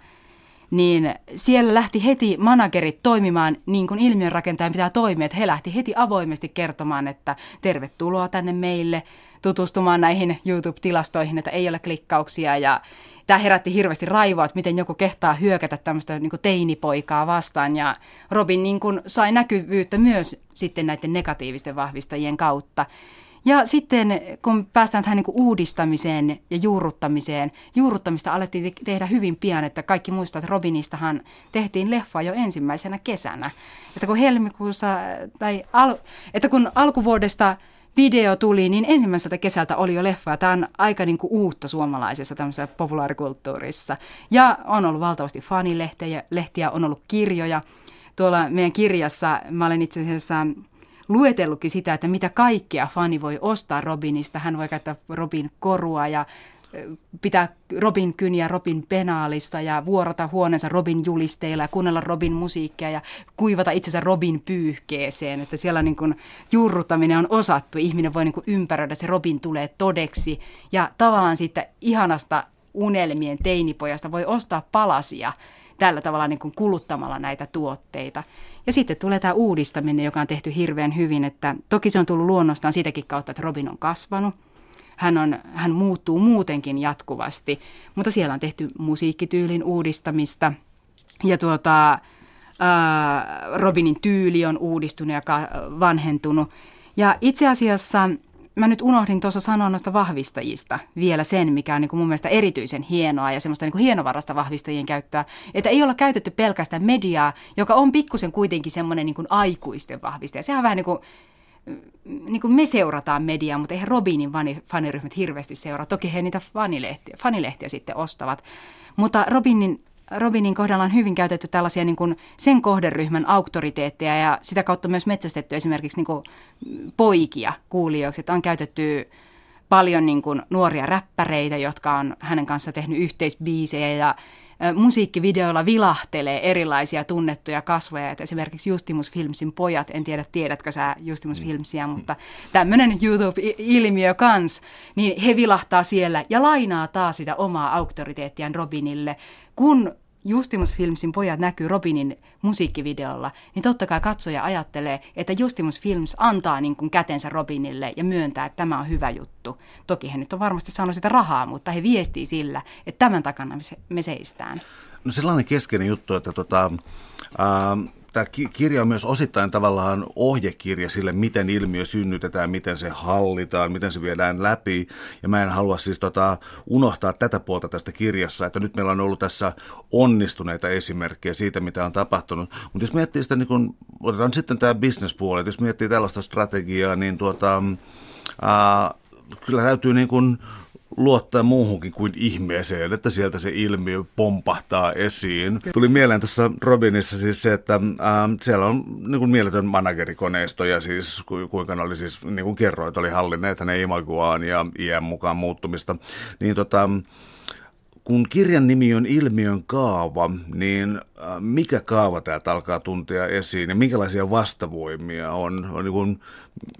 niin siellä lähti heti managerit toimimaan niin kuin ilmiönrakentajan pitää toimia, että he lähti heti avoimesti kertomaan, että tervetuloa tänne meille tutustumaan näihin YouTube-tilastoihin, että ei ole klikkauksia ja tämä herätti hirveästi raivoa, että miten joku kehtaa hyökätä tämmöistä niin teinipoikaa vastaan. Ja Robin niin kuin sai näkyvyyttä myös sitten näiden negatiivisten vahvistajien kautta. Ja sitten kun päästään tähän niin kuin uudistamiseen ja juurruttamiseen, juurruttamista alettiin tehdä hyvin pian, että kaikki muistavat, että Robinistahan tehtiin leffa jo ensimmäisenä kesänä. Että kun helmikuussa, tai al, että kun alkuvuodesta video tuli, niin ensimmäiseltä kesältä oli jo leffa. Tämä on aika niin kuin uutta suomalaisessa tämmöisessä populaarikulttuurissa. Ja on ollut valtavasti fanilehtiä, lehtiä, on ollut kirjoja. Tuolla meidän kirjassa mä olen itse asiassa luetellutkin sitä, että mitä kaikkea fani voi ostaa Robinista. Hän voi käyttää Robin korua ja pitää Robin kyniä Robin penaalista ja vuorota huoneensa Robin julisteilla ja kuunnella Robin musiikkia ja kuivata itsensä Robin pyyhkeeseen. Että siellä niin kuin juurruttaminen on osattu. Ihminen voi niin kuin ympäröidä, se Robin tulee todeksi. Ja tavallaan siitä ihanasta unelmien teinipojasta voi ostaa palasia tällä tavalla niin kuin kuluttamalla näitä tuotteita. Ja sitten tulee tämä uudistaminen, joka on tehty hirveän hyvin, että toki se on tullut luonnostaan siitäkin kautta, että Robin on kasvanut. Hän, on, hän muuttuu muutenkin jatkuvasti, mutta siellä on tehty musiikkityylin uudistamista ja tuota, Robinin tyyli on uudistunut ja vanhentunut. Ja itse asiassa mä nyt unohdin tuossa sanoa noista vahvistajista vielä sen, mikä on niin kuin mun mielestä erityisen hienoa ja semmoista niin kuin hienovarasta vahvistajien käyttöä, että ei olla käytetty pelkästään mediaa, joka on pikkusen kuitenkin semmoinen niin kuin aikuisten vahvistaja. Sehän on vähän niin kuin niin kuin me seurataan mediaa, mutta eihän Robinin faniryhmät hirveästi seuraa. Toki he niitä fanilehtiä, fanilehtiä sitten ostavat. Mutta Robinin Robinin kohdalla on hyvin käytetty tällaisia niin kuin sen kohderyhmän auktoriteetteja ja sitä kautta myös metsästetty esimerkiksi niin kuin poikia kuulijoiksi. Että on käytetty paljon niin kuin nuoria räppäreitä, jotka on hänen kanssa tehnyt yhteisbiisejä ja musiikkivideoilla vilahtelee erilaisia tunnettuja kasvoja. Että esimerkiksi Justimus Filmsin pojat, en tiedä tiedätkö sä Justimus mm. Filmsia, mutta tämmöinen YouTube-ilmiö kans, niin he vilahtaa siellä ja lainaa taas sitä omaa auktoriteettiaan Robinille, kun Justimus Filmsin pojat näkyy Robinin musiikkivideolla, niin totta kai katsoja ajattelee, että Justimus Films antaa niin kuin kätensä Robinille ja myöntää, että tämä on hyvä juttu. Toki he nyt on varmasti saanut sitä rahaa, mutta he viestii sillä, että tämän takana me seistään. No sellainen keskeinen juttu, että tota, äh, tämä kirja on myös osittain tavallaan ohjekirja sille, miten ilmiö synnytetään, miten se hallitaan, miten se viedään läpi. Ja mä en halua siis tota, unohtaa tätä puolta tästä kirjassa, että nyt meillä on ollut tässä onnistuneita esimerkkejä siitä, mitä on tapahtunut. Mutta jos miettii sitä, niin kun, otetaan sitten tämä bisnespuoli, että jos miettii tällaista strategiaa, niin tuota, ää, kyllä täytyy niin kun, luottaa muuhunkin kuin ihmeeseen, että sieltä se ilmiö pompahtaa esiin. Tuli mieleen tässä Robinissa siis se, että ää, siellä on niin kuin mieletön managerikoneisto ja siis ku, kuinka ne oli siis, niin kuin kerroit, oli hallinneet hänen imagoaan ja iän mukaan muuttumista. Niin tota, kun kirjan nimi on Ilmiön kaava, niin äh, mikä kaava täältä alkaa tuntea esiin ja minkälaisia vastavoimia on? on niin kuin,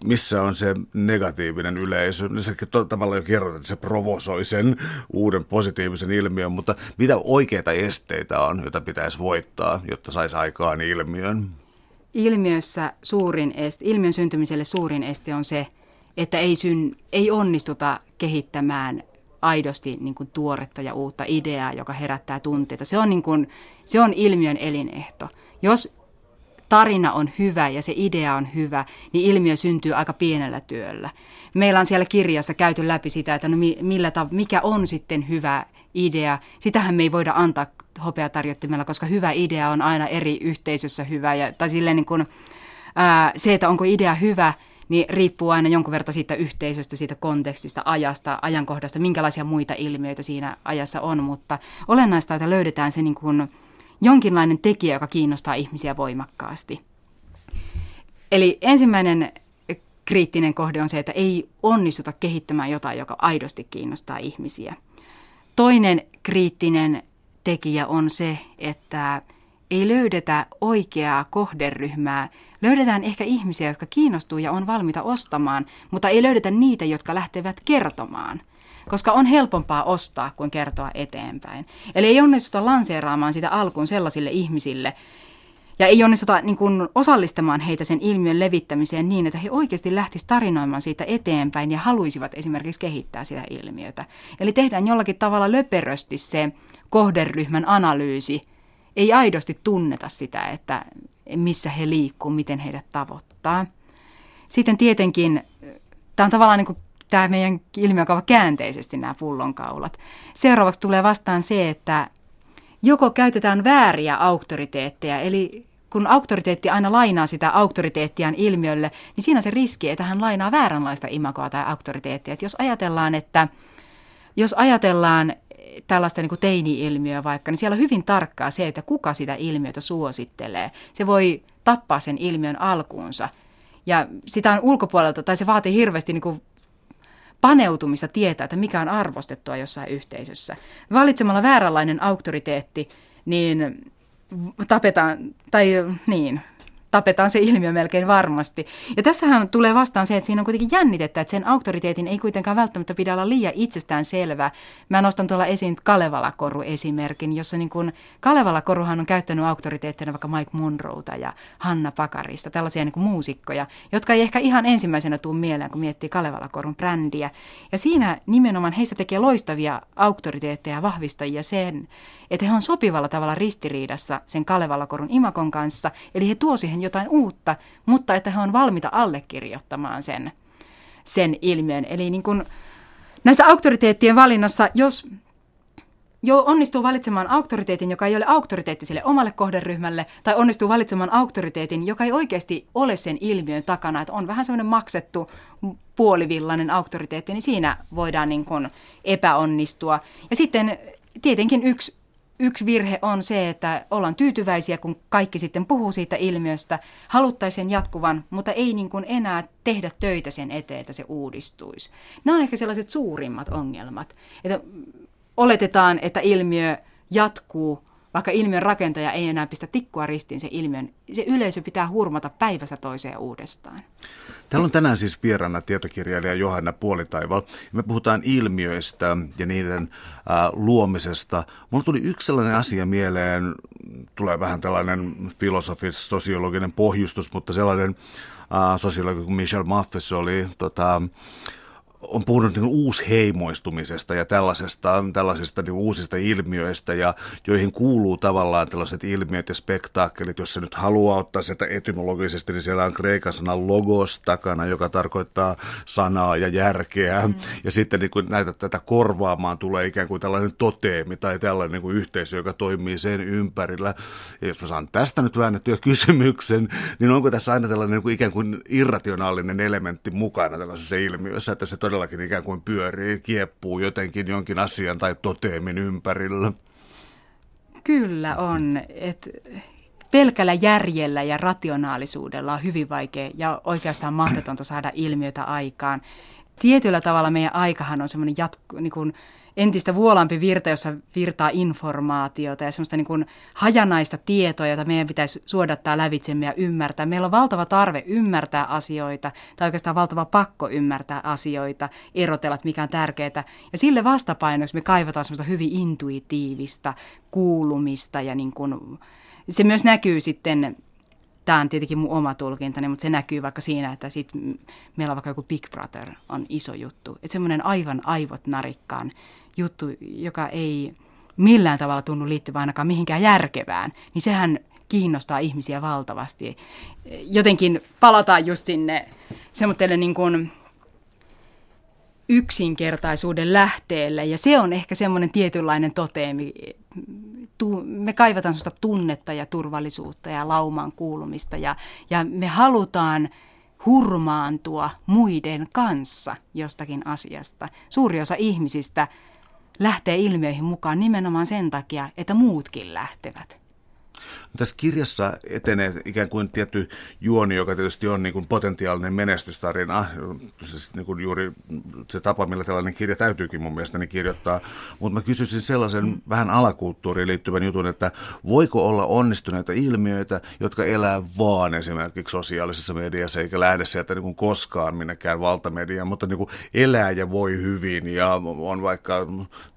missä on se negatiivinen yleisö? Se tavallaan jo kerrot, että se provosoi sen uuden positiivisen ilmiön, mutta mitä oikeita esteitä on, joita pitäisi voittaa, jotta saisi aikaan ilmiön? Ilmiössä suurin este, ilmiön syntymiselle suurin este on se, että ei, syn, ei onnistuta kehittämään aidosti niin kuin tuoretta ja uutta ideaa, joka herättää tunteita. Se on, niin kuin, se on ilmiön elinehto. Jos tarina on hyvä ja se idea on hyvä, niin ilmiö syntyy aika pienellä työllä. Meillä on siellä kirjassa käyty läpi sitä, että no millä tav- mikä on sitten hyvä idea. Sitähän me ei voida antaa hopeatarjottimella, koska hyvä idea on aina eri yhteisössä hyvä. Ja, tai silleen niin kuin, ää, se, että onko idea hyvä – niin riippuu aina jonkun verran siitä yhteisöstä, siitä kontekstista, ajasta, ajankohdasta, minkälaisia muita ilmiöitä siinä ajassa on, mutta olennaista, että löydetään se niin kuin jonkinlainen tekijä, joka kiinnostaa ihmisiä voimakkaasti. Eli ensimmäinen kriittinen kohde on se, että ei onnistuta kehittämään jotain, joka aidosti kiinnostaa ihmisiä. Toinen kriittinen tekijä on se, että ei löydetä oikeaa kohderyhmää. Löydetään ehkä ihmisiä, jotka kiinnostuu ja on valmiita ostamaan, mutta ei löydetä niitä, jotka lähtevät kertomaan. Koska on helpompaa ostaa kuin kertoa eteenpäin. Eli ei onnistuta lanseeraamaan sitä alkuun sellaisille ihmisille, ja ei onnistuta niin kuin osallistamaan heitä sen ilmiön levittämiseen niin, että he oikeasti lähtisivät tarinoimaan siitä eteenpäin ja haluaisivat esimerkiksi kehittää sitä ilmiötä. Eli tehdään jollakin tavalla löperösti se kohderyhmän analyysi. Ei aidosti tunneta sitä, että missä he liikkuu, miten heidät tavoittaa. Sitten tietenkin, tämä on tavallaan niin kuin tämä meidän ilmiökaava käänteisesti nämä pullonkaulat. Seuraavaksi tulee vastaan se, että joko käytetään vääriä auktoriteetteja, eli kun auktoriteetti aina lainaa sitä auktoriteettiaan ilmiölle, niin siinä on se riski, että hän lainaa vääränlaista imagoa tai auktoriteettia. Että jos ajatellaan, että jos ajatellaan tällaista niin kuin teini-ilmiöä vaikka, niin siellä on hyvin tarkkaa se, että kuka sitä ilmiötä suosittelee. Se voi tappaa sen ilmiön alkuunsa. Ja sitä on ulkopuolelta, tai se vaatii hirveästi niin kuin paneutumista tietää, että mikä on arvostettua jossain yhteisössä. Valitsemalla vääränlainen auktoriteetti, niin tapetaan, tai niin, tapetaan se ilmiö melkein varmasti. Ja tässähän tulee vastaan se, että siinä on kuitenkin jännitettä, että sen auktoriteetin ei kuitenkaan välttämättä pidä olla liian itsestään selvä. Mä nostan tuolla esiin Kalevala-koru-esimerkin, jossa niin kuin Kalevala-koruhan on käyttänyt auktoriteettina vaikka Mike Monroeta ja Hanna Pakarista, tällaisia niin kuin muusikkoja, jotka ei ehkä ihan ensimmäisenä tule mieleen, kun miettii Kalevala-korun brändiä. Ja siinä nimenomaan heistä tekee loistavia auktoriteetteja ja vahvistajia sen, että he on sopivalla tavalla ristiriidassa sen Kalevala-korun imakon kanssa, eli he tuo siihen jotain uutta, mutta että he on valmiita allekirjoittamaan sen, sen ilmiön. Eli niin kuin näissä auktoriteettien valinnassa, jos jo onnistuu valitsemaan auktoriteetin, joka ei ole auktoriteetti sille omalle kohderyhmälle, tai onnistuu valitsemaan auktoriteetin, joka ei oikeasti ole sen ilmiön takana, että on vähän semmoinen maksettu puolivillainen auktoriteetti, niin siinä voidaan niin kuin epäonnistua. Ja sitten tietenkin yksi yksi virhe on se, että ollaan tyytyväisiä, kun kaikki sitten puhuu siitä ilmiöstä, haluttaisiin jatkuvan, mutta ei niin kuin enää tehdä töitä sen eteen, että se uudistuisi. Nämä on ehkä sellaiset suurimmat ongelmat, että oletetaan, että ilmiö jatkuu, vaikka ilmiön rakentaja ei enää pistä tikkua ristiin sen ilmiön, se yleisö pitää hurmata päivästä toiseen uudestaan. Täällä on tänään siis vieraana tietokirjailija Johanna Puolitaival. Me puhutaan ilmiöistä ja niiden luomisesta. Mulla tuli yksi sellainen asia mieleen, tulee vähän tällainen filosofis-sosiologinen pohjustus, mutta sellainen äh, sosiologi kuin Michel Maffes oli tota, on puhunut niin uusheimoistumisesta ja tällaisesta, tällaisista niin uusista ilmiöistä, ja joihin kuuluu tavallaan tällaiset ilmiöt ja spektaakkelit, jos se nyt haluaa ottaa sitä etymologisesti, niin siellä on kreikan sana logos takana, joka tarkoittaa sanaa ja järkeä, mm. ja sitten niin kuin näitä tätä korvaamaan tulee ikään kuin tällainen toteemi tai tällainen niin kuin yhteisö, joka toimii sen ympärillä. Ja jos mä saan tästä nyt väännettyä kysymyksen, niin onko tässä aina tällainen niin kuin ikään kuin irrationaalinen elementti mukana tällaisessa ilmiössä, että se todella todellakin ikään kuin pyörii, kieppuu jotenkin jonkin asian tai toteemin ympärillä. Kyllä on. Et pelkällä järjellä ja rationaalisuudella on hyvin vaikea ja oikeastaan mahdotonta saada ilmiötä aikaan. Tietyllä tavalla meidän aikahan on semmoinen jatku, niin kuin, entistä vuolampi virta, jossa virtaa informaatiota ja semmoista niin kuin hajanaista tietoa, jota meidän pitäisi suodattaa lävitsemme ja ymmärtää. Meillä on valtava tarve ymmärtää asioita, tai oikeastaan valtava pakko ymmärtää asioita, erotella, että mikä on tärkeää. Ja sille vastapainoksi me kaivataan semmoista hyvin intuitiivista kuulumista ja niin kuin, se myös näkyy sitten tämä on tietenkin mun oma tulkintani, mutta se näkyy vaikka siinä, että sit meillä on vaikka joku Big Brother on iso juttu. Että semmoinen aivan aivot narikkaan juttu, joka ei millään tavalla tunnu liittyvän ainakaan mihinkään järkevään, niin sehän kiinnostaa ihmisiä valtavasti. Jotenkin palataan just sinne semmoiselle niin kuin yksinkertaisuuden lähteelle, ja se on ehkä semmoinen tietynlainen toteemi. Me kaivataan sellaista tunnetta ja turvallisuutta ja laumaan kuulumista, ja, ja me halutaan hurmaantua muiden kanssa jostakin asiasta. Suuri osa ihmisistä lähtee ilmiöihin mukaan nimenomaan sen takia, että muutkin lähtevät. Tässä kirjassa etenee ikään kuin tietty juoni, joka tietysti on niin kuin potentiaalinen menestystarina. Siis niin kuin juuri se tapa, millä tällainen kirja täytyykin mun mielestäni kirjoittaa. Mutta mä kysyisin sellaisen vähän alakulttuuriin liittyvän jutun, että voiko olla onnistuneita ilmiöitä, jotka elää vaan esimerkiksi sosiaalisessa mediassa, eikä lähde sieltä niin kuin koskaan minnekään valtamediaan, mutta niin kuin elää ja voi hyvin ja on vaikka,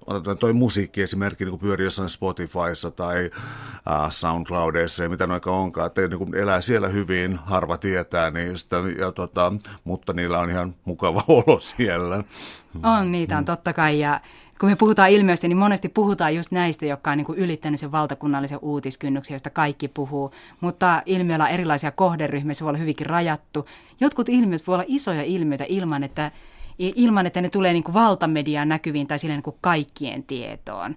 otetaan toi musiikki esimerkki, niin kuin pyörii jossain Spotifyssa tai uh, SoundCloudeissa ja mitä noika onkaan, että niin elää siellä hyvin, harva tietää niistä, ja tota, mutta niillä on ihan mukava olo siellä. On, niitä on totta kai, ja kun me puhutaan ilmiöistä, niin monesti puhutaan just näistä, jotka on niin kuin ylittänyt sen valtakunnallisen uutiskynnyksen, josta kaikki puhuu. Mutta ilmiöillä on erilaisia kohderyhmiä, se voi olla hyvinkin rajattu. Jotkut ilmiöt voi olla isoja ilmiöitä ilman, että, ilman, että ne tulee niin kuin valtamediaan näkyviin tai sille niin kuin kaikkien tietoon.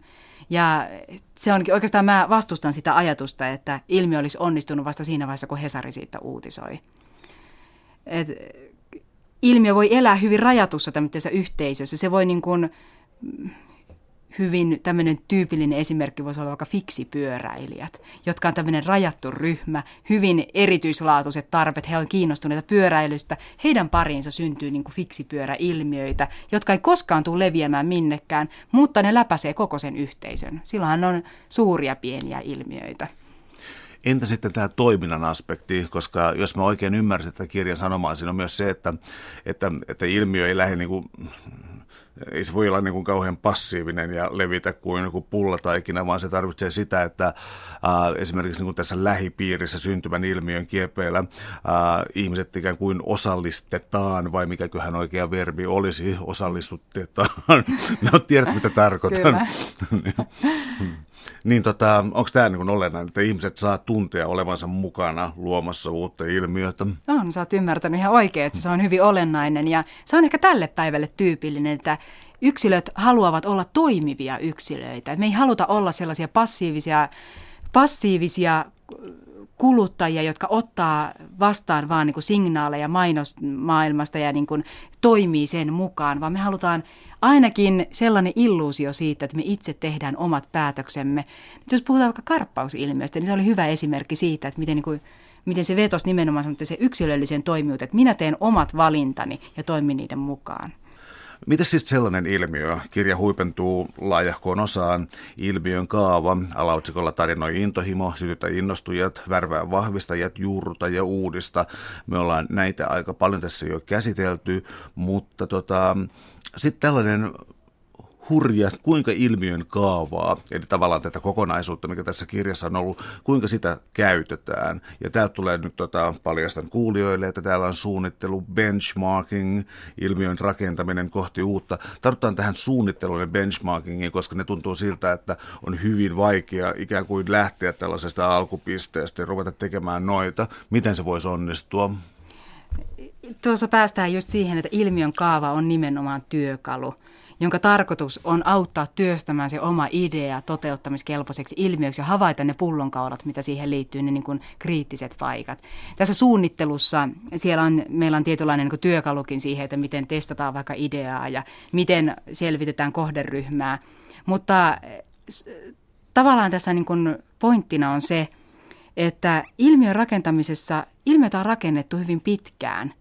Ja se onkin oikeastaan, mä vastustan sitä ajatusta, että ilmiö olisi onnistunut vasta siinä vaiheessa, kun Hesari siitä uutisoi. Et ilmiö voi elää hyvin rajatussa tämmöisessä yhteisössä. Se voi niin kuin hyvin tämmöinen tyypillinen esimerkki voisi olla vaikka fiksipyöräilijät, jotka on tämmöinen rajattu ryhmä, hyvin erityislaatuiset tarpeet, he ovat kiinnostuneita pyöräilystä. Heidän pariinsa syntyy niin kuin fiksipyöräilmiöitä, jotka ei koskaan tule leviämään minnekään, mutta ne läpäisee koko sen yhteisön. Silloinhan on suuria pieniä ilmiöitä. Entä sitten tämä toiminnan aspekti, koska jos mä oikein ymmärsin tätä kirjan sanomaa, siinä on myös se, että, että, että ilmiö ei lähde niin kuin ei se voi olla niin kuin kauhean passiivinen ja levitä kuin joku pullataikina, vaan se tarvitsee sitä, että äh, esimerkiksi niin kuin tässä lähipiirissä syntymän ilmiön kiepeillä äh, ihmiset ikään kuin osallistetaan, vai mikäköhän oikea verbi olisi, osallistutetaan. no tiedät, mitä tarkoitan. niin tota, onko tämä niin olennainen, että ihmiset saa tuntea olevansa mukana luomassa uutta ilmiötä? On, sä oot ymmärtänyt ihan oikein, että se on hyvin olennainen ja se on ehkä tälle päivälle tyypillinen, että yksilöt haluavat olla toimivia yksilöitä. Me ei haluta olla sellaisia passiivisia, passiivisia kuluttajia, jotka ottaa vastaan vaan niin kuin signaaleja mainosmaailmasta ja niin kuin toimii sen mukaan, vaan me halutaan ainakin sellainen illuusio siitä, että me itse tehdään omat päätöksemme. Nyt jos puhutaan vaikka karppausilmiöstä, niin se oli hyvä esimerkki siitä, että miten, niin kuin, miten se vetosi nimenomaan se yksilöllisen toimijuuteen, että minä teen omat valintani ja toimin niiden mukaan. Miten sitten sellainen ilmiö? Kirja huipentuu laajahkoon osaan ilmiön kaava, alaotsikolla tarinoi intohimo, sytytä innostujat, värvää vahvistajat, juurruta ja uudista. Me ollaan näitä aika paljon tässä jo käsitelty, mutta tota, sitten tällainen hurja, kuinka ilmiön kaavaa, eli tavallaan tätä kokonaisuutta, mikä tässä kirjassa on ollut, kuinka sitä käytetään. Ja täältä tulee nyt tota, paljastan kuulijoille, että täällä on suunnittelu, benchmarking, ilmiön rakentaminen kohti uutta. Tartutaan tähän suunnitteluun ja benchmarkingiin, koska ne tuntuu siltä, että on hyvin vaikea ikään kuin lähteä tällaisesta alkupisteestä ja ruveta tekemään noita. Miten se voisi onnistua? Tuossa päästään just siihen, että ilmiön kaava on nimenomaan työkalu jonka tarkoitus on auttaa työstämään se oma idea toteuttamiskelpoiseksi ilmiöksi ja havaita ne pullonkaulat, mitä siihen liittyy, ne niin kuin kriittiset paikat. Tässä suunnittelussa siellä on, meillä on tietynlainen niin työkalukin siihen, että miten testataan vaikka ideaa ja miten selvitetään kohderyhmää, mutta tavallaan tässä niin kuin pointtina on se, että ilmiön rakentamisessa ilmiötä on rakennettu hyvin pitkään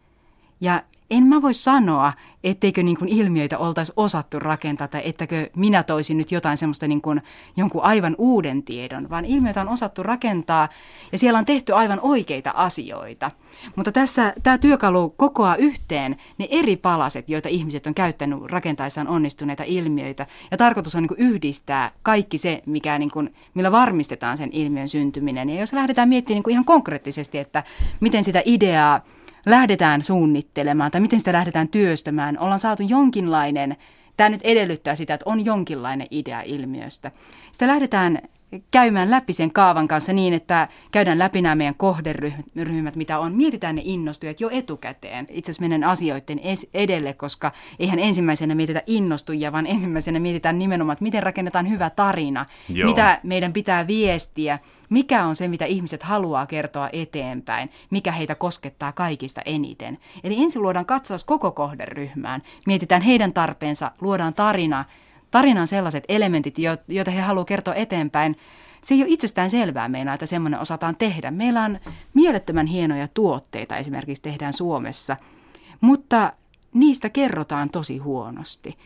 ja en mä voi sanoa, etteikö niin kuin ilmiöitä oltaisi osattu rakentaa tai ettäkö minä toisin nyt jotain semmoista niin kuin jonkun aivan uuden tiedon, vaan ilmiöitä on osattu rakentaa ja siellä on tehty aivan oikeita asioita. Mutta tässä tämä työkalu kokoaa yhteen ne eri palaset, joita ihmiset on käyttänyt rakentaessaan onnistuneita ilmiöitä. Ja tarkoitus on niin kuin yhdistää kaikki se, mikä niin kuin, millä varmistetaan sen ilmiön syntyminen. Ja jos lähdetään miettimään niin kuin ihan konkreettisesti, että miten sitä ideaa lähdetään suunnittelemaan tai miten sitä lähdetään työstämään, ollaan saatu jonkinlainen, tämä nyt edellyttää sitä, että on jonkinlainen idea ilmiöstä. Sitä lähdetään käymään läpi sen kaavan kanssa niin, että käydään läpi nämä meidän kohderyhmät, mitä on. Mietitään ne innostujat jo etukäteen. Itse asiassa menen asioiden edelle, koska eihän ensimmäisenä mietitä innostujia, vaan ensimmäisenä mietitään nimenomaan, että miten rakennetaan hyvä tarina, Joo. mitä meidän pitää viestiä, mikä on se, mitä ihmiset haluaa kertoa eteenpäin, mikä heitä koskettaa kaikista eniten. Eli ensin luodaan katsaus koko kohderyhmään, mietitään heidän tarpeensa, luodaan tarina, tarinan sellaiset elementit, joita he haluavat kertoa eteenpäin, se ei ole itsestään selvää meillä, että semmoinen osataan tehdä. Meillä on mielettömän hienoja tuotteita esimerkiksi tehdään Suomessa, mutta niistä kerrotaan tosi huonosti.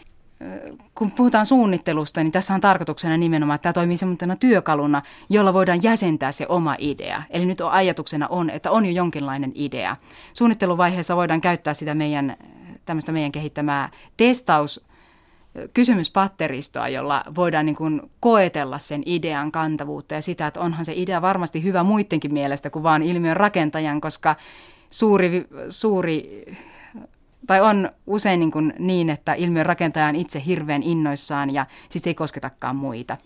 Kun puhutaan suunnittelusta, niin tässä on tarkoituksena nimenomaan, että tämä toimii semmoisena työkaluna, jolla voidaan jäsentää se oma idea. Eli nyt on ajatuksena on, että on jo jonkinlainen idea. Suunnitteluvaiheessa voidaan käyttää sitä meidän, tämmöistä meidän kehittämää testaus kysymyspatteristoa, jolla voidaan niin kuin koetella sen idean kantavuutta ja sitä, että onhan se idea varmasti hyvä muidenkin mielestä kuin vaan ilmiön rakentajan, koska suuri, suuri tai on usein niin, kuin niin, että ilmiön rakentaja on itse hirveän innoissaan ja siis ei kosketakaan muita.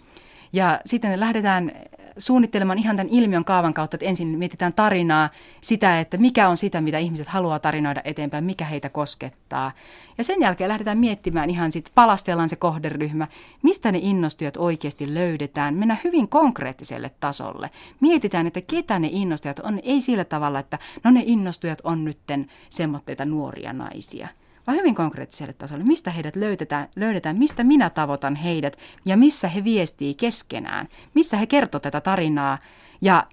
Ja sitten lähdetään suunnittelemaan ihan tämän ilmiön kaavan kautta, että ensin mietitään tarinaa, sitä, että mikä on sitä, mitä ihmiset haluaa tarinoida eteenpäin, mikä heitä koskettaa. Ja sen jälkeen lähdetään miettimään ihan sitten, palastellaan se kohderyhmä, mistä ne innostujat oikeasti löydetään, mennään hyvin konkreettiselle tasolle. Mietitään, että ketä ne innostujat on, ei sillä tavalla, että no ne innostujat on nytten semmoitteita nuoria naisia – vaan hyvin konkreettiselle tasolle. Mistä heidät löydetään, löydetään, mistä minä tavoitan heidät ja missä he viestii keskenään. Missä he kertovat tätä tarinaa ja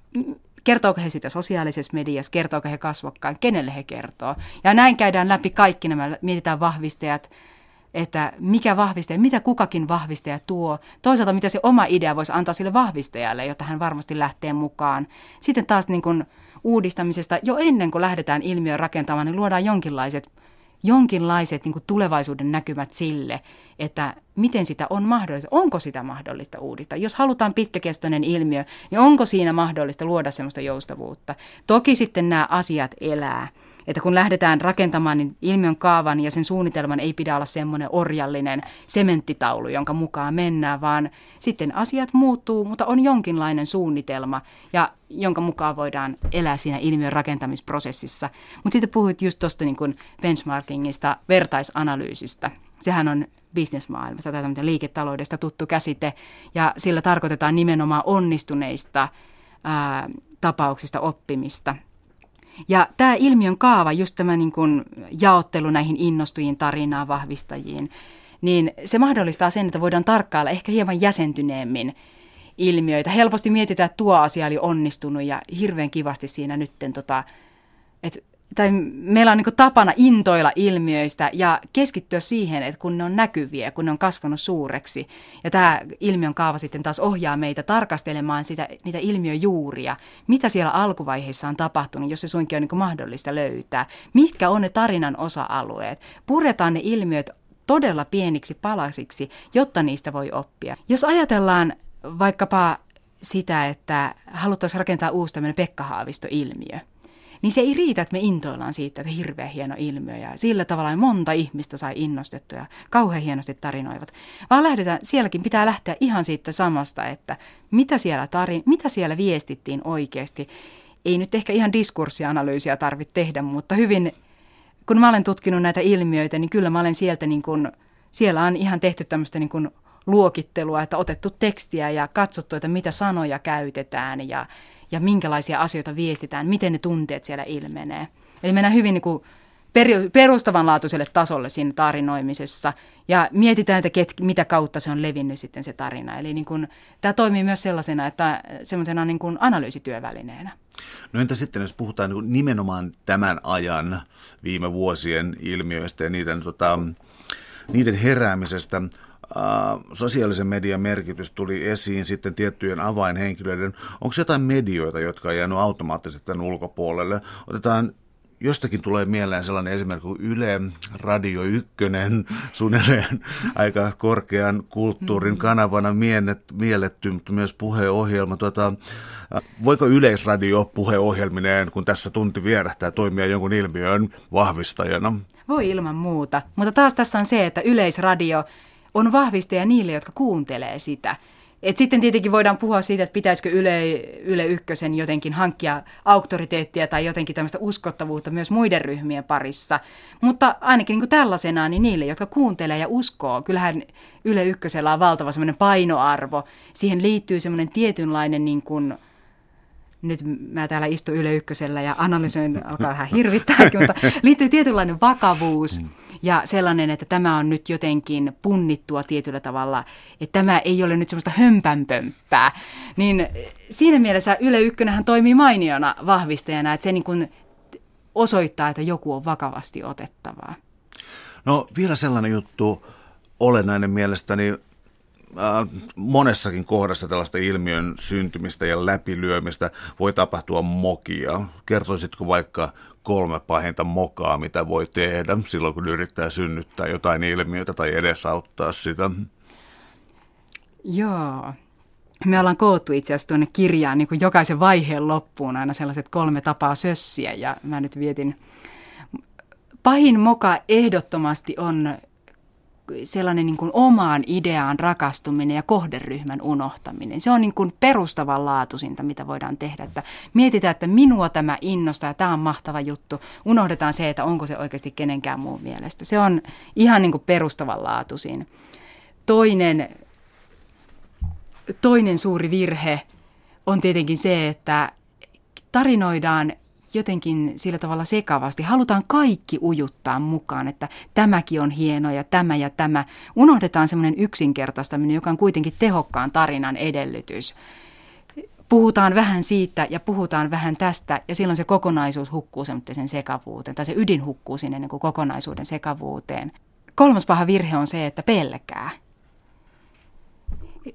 kertooko he sitä sosiaalisessa mediassa, kertooko he kasvokkain, kenelle he kertoo. Ja näin käydään läpi kaikki nämä, mietitään vahvistajat, että mikä vahvistaja, mitä kukakin vahvistaja tuo. Toisaalta mitä se oma idea voisi antaa sille vahvistajalle, jotta hän varmasti lähtee mukaan. Sitten taas niin kuin uudistamisesta, jo ennen kuin lähdetään ilmiön rakentamaan, niin luodaan jonkinlaiset jonkinlaiset niin kuin tulevaisuuden näkymät sille, että miten sitä on mahdollista, onko sitä mahdollista uudistaa. Jos halutaan pitkäkestoinen ilmiö, niin onko siinä mahdollista luoda sellaista joustavuutta. Toki sitten nämä asiat elää että kun lähdetään rakentamaan, niin ilmiön kaavan ja sen suunnitelman ei pidä olla semmoinen orjallinen sementtitaulu, jonka mukaan mennään, vaan sitten asiat muuttuu, mutta on jonkinlainen suunnitelma, ja jonka mukaan voidaan elää siinä ilmiön rakentamisprosessissa. Mutta sitten puhuit just tuosta niin benchmarkingista, vertaisanalyysistä. Sehän on bisnesmaailmasta tai liiketaloudesta tuttu käsite, ja sillä tarkoitetaan nimenomaan onnistuneista ää, tapauksista oppimista. Ja tämä ilmiön kaava, just tämä niin kuin jaottelu näihin innostujiin, tarinaan, vahvistajiin, niin se mahdollistaa sen, että voidaan tarkkailla ehkä hieman jäsentyneemmin ilmiöitä. Helposti mietitään, että tuo asia oli onnistunut ja hirveän kivasti siinä nytten tota, tai meillä on niin tapana intoilla ilmiöistä ja keskittyä siihen, että kun ne on näkyviä, kun ne on kasvanut suureksi. Ja tämä ilmiön kaava sitten taas ohjaa meitä tarkastelemaan sitä, niitä ilmiöjuuria, mitä siellä alkuvaiheessa on tapahtunut, jos se suinkin on niin mahdollista löytää. Mitkä on ne tarinan osa-alueet. Puretaan ne ilmiöt todella pieniksi palasiksi, jotta niistä voi oppia. Jos ajatellaan vaikkapa sitä, että haluttaisiin rakentaa uusi tämmöinen Pekka Haavisto-ilmiö – niin se ei riitä, että me intoillaan siitä, että hirveän hieno ilmiö ja sillä tavalla monta ihmistä sai innostettua ja kauhean hienosti tarinoivat. Vaan lähdetään, sielläkin pitää lähteä ihan siitä samasta, että mitä siellä, tarin, mitä siellä viestittiin oikeasti. Ei nyt ehkä ihan diskurssianalyysiä tarvitse tehdä, mutta hyvin, kun mä olen tutkinut näitä ilmiöitä, niin kyllä mä olen sieltä niin kuin, siellä on ihan tehty tämmöistä niin kuin luokittelua, että otettu tekstiä ja katsottu, että mitä sanoja käytetään ja ja minkälaisia asioita viestitään, miten ne tunteet siellä ilmenee. Eli mennään hyvin niin kuin perustavanlaatuiselle tasolle siinä tarinoimisessa ja mietitään, että ket, mitä kautta se on levinnyt sitten se tarina. Eli niin kuin, tämä toimii myös sellaisena, että semmoisena niin kuin analyysityövälineenä. No entä sitten, jos puhutaan niin nimenomaan tämän ajan viime vuosien ilmiöistä ja niiden, tota, niiden heräämisestä, sosiaalisen median merkitys tuli esiin sitten tiettyjen avainhenkilöiden. Onko jotain medioita, jotka on jäänyt automaattisesti tämän ulkopuolelle? Otetaan jostakin tulee mieleen sellainen esimerkki kuin Yle, Radio Ykkönen, suunnilleen aika korkean kulttuurin kanavana mielletty, mutta myös puheohjelma. Tuota, voiko Yleisradio puheohjelmineen, kun tässä tunti vierähtää, toimia jonkun ilmiön vahvistajana? Voi ilman muuta, mutta taas tässä on se, että Yleisradio on vahvistaja niille, jotka kuuntelee sitä. Et sitten tietenkin voidaan puhua siitä, että pitäisikö Yle, Yle Ykkösen jotenkin hankkia auktoriteettia tai jotenkin tämmöistä uskottavuutta myös muiden ryhmien parissa. Mutta ainakin niin kuin tällaisena, niin niille, jotka kuuntelee ja uskoo, kyllähän Yle Ykkösellä on valtava semmoinen painoarvo. Siihen liittyy semmoinen tietynlainen niin kuin, nyt mä täällä istun Yle Ykkösellä ja analysoin, alkaa vähän hirvittääkin, mutta liittyy tietynlainen vakavuus. Mm ja sellainen, että tämä on nyt jotenkin punnittua tietyllä tavalla, että tämä ei ole nyt semmoista hömpänpömppää, niin siinä mielessä Yle Ykkönenhän toimii mainiona vahvistajana, että se niin kuin osoittaa, että joku on vakavasti otettavaa. No vielä sellainen juttu olennainen mielestäni äh, monessakin kohdassa tällaista ilmiön syntymistä ja läpilyömistä voi tapahtua mokia. Kertoisitko vaikka kolme pahinta mokaa, mitä voi tehdä silloin, kun yrittää synnyttää jotain ilmiötä tai edesauttaa sitä? Joo. Me ollaan koottu itse asiassa tuonne kirjaan niin kuin jokaisen vaiheen loppuun aina sellaiset kolme tapaa sössiä ja mä nyt vietin. Pahin moka ehdottomasti on sellainen niin kuin omaan ideaan rakastuminen ja kohderyhmän unohtaminen. Se on niin kuin perustavanlaatuisinta, mitä voidaan tehdä. Että mietitään, että minua tämä innostaa ja tämä on mahtava juttu. Unohdetaan se, että onko se oikeasti kenenkään muun mielestä. Se on ihan niin kuin perustavanlaatuisin. Toinen, toinen suuri virhe on tietenkin se, että tarinoidaan jotenkin sillä tavalla sekavasti. Halutaan kaikki ujuttaa mukaan, että tämäkin on hieno ja tämä ja tämä. Unohdetaan semmoinen yksinkertaistaminen, joka on kuitenkin tehokkaan tarinan edellytys. Puhutaan vähän siitä ja puhutaan vähän tästä ja silloin se kokonaisuus hukkuu sen sekavuuteen tai se ydin hukkuu sinne niin kuin kokonaisuuden sekavuuteen. Kolmas paha virhe on se, että pelkää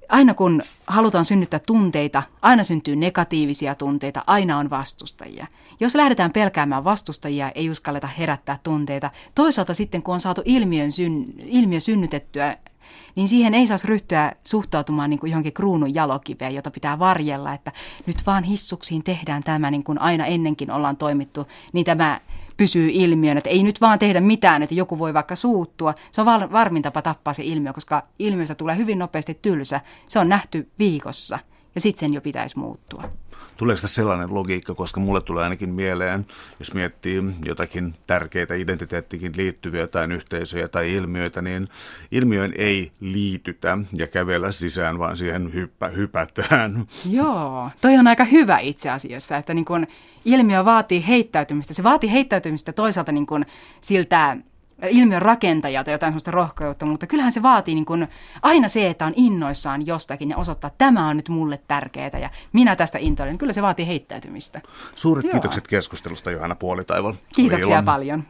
aina kun halutaan synnyttää tunteita, aina syntyy negatiivisia tunteita, aina on vastustajia. Jos lähdetään pelkäämään vastustajia, ei uskalleta herättää tunteita. Toisaalta sitten, kun on saatu ilmiön syn, ilmiö synnytettyä, niin siihen ei saisi ryhtyä suhtautumaan niin kuin johonkin kruunun jalokiveen, jota pitää varjella, että nyt vaan hissuksiin tehdään tämä, niin kuin aina ennenkin ollaan toimittu, niin tämä pysyy ilmiön, että ei nyt vaan tehdä mitään, että joku voi vaikka suuttua. Se on varmin tapa tappaa se ilmiö, koska ilmiöstä tulee hyvin nopeasti tylsä. Se on nähty viikossa ja sitten sen jo pitäisi muuttua. Tuleeko tässä sellainen logiikka, koska mulle tulee ainakin mieleen, jos miettii jotakin tärkeitä identiteettikin liittyviä jotain yhteisöjä tai ilmiöitä, niin ilmiöön ei liitytä ja kävellä sisään, vaan siihen hyppä, hypätään. Joo, toi on aika hyvä itse asiassa, että niin kun ilmiö vaatii heittäytymistä. Se vaatii heittäytymistä toisaalta niin kun siltä ilmiön rakentaja tai jotain sellaista rohkeutta, mutta kyllähän se vaatii niin kuin aina se, että on innoissaan jostakin ja osoittaa, että tämä on nyt mulle tärkeää ja minä tästä intoilen. Kyllä se vaatii heittäytymistä. Suuret Joo. kiitokset keskustelusta Johanna Puolitaival. Kiitoksia paljon.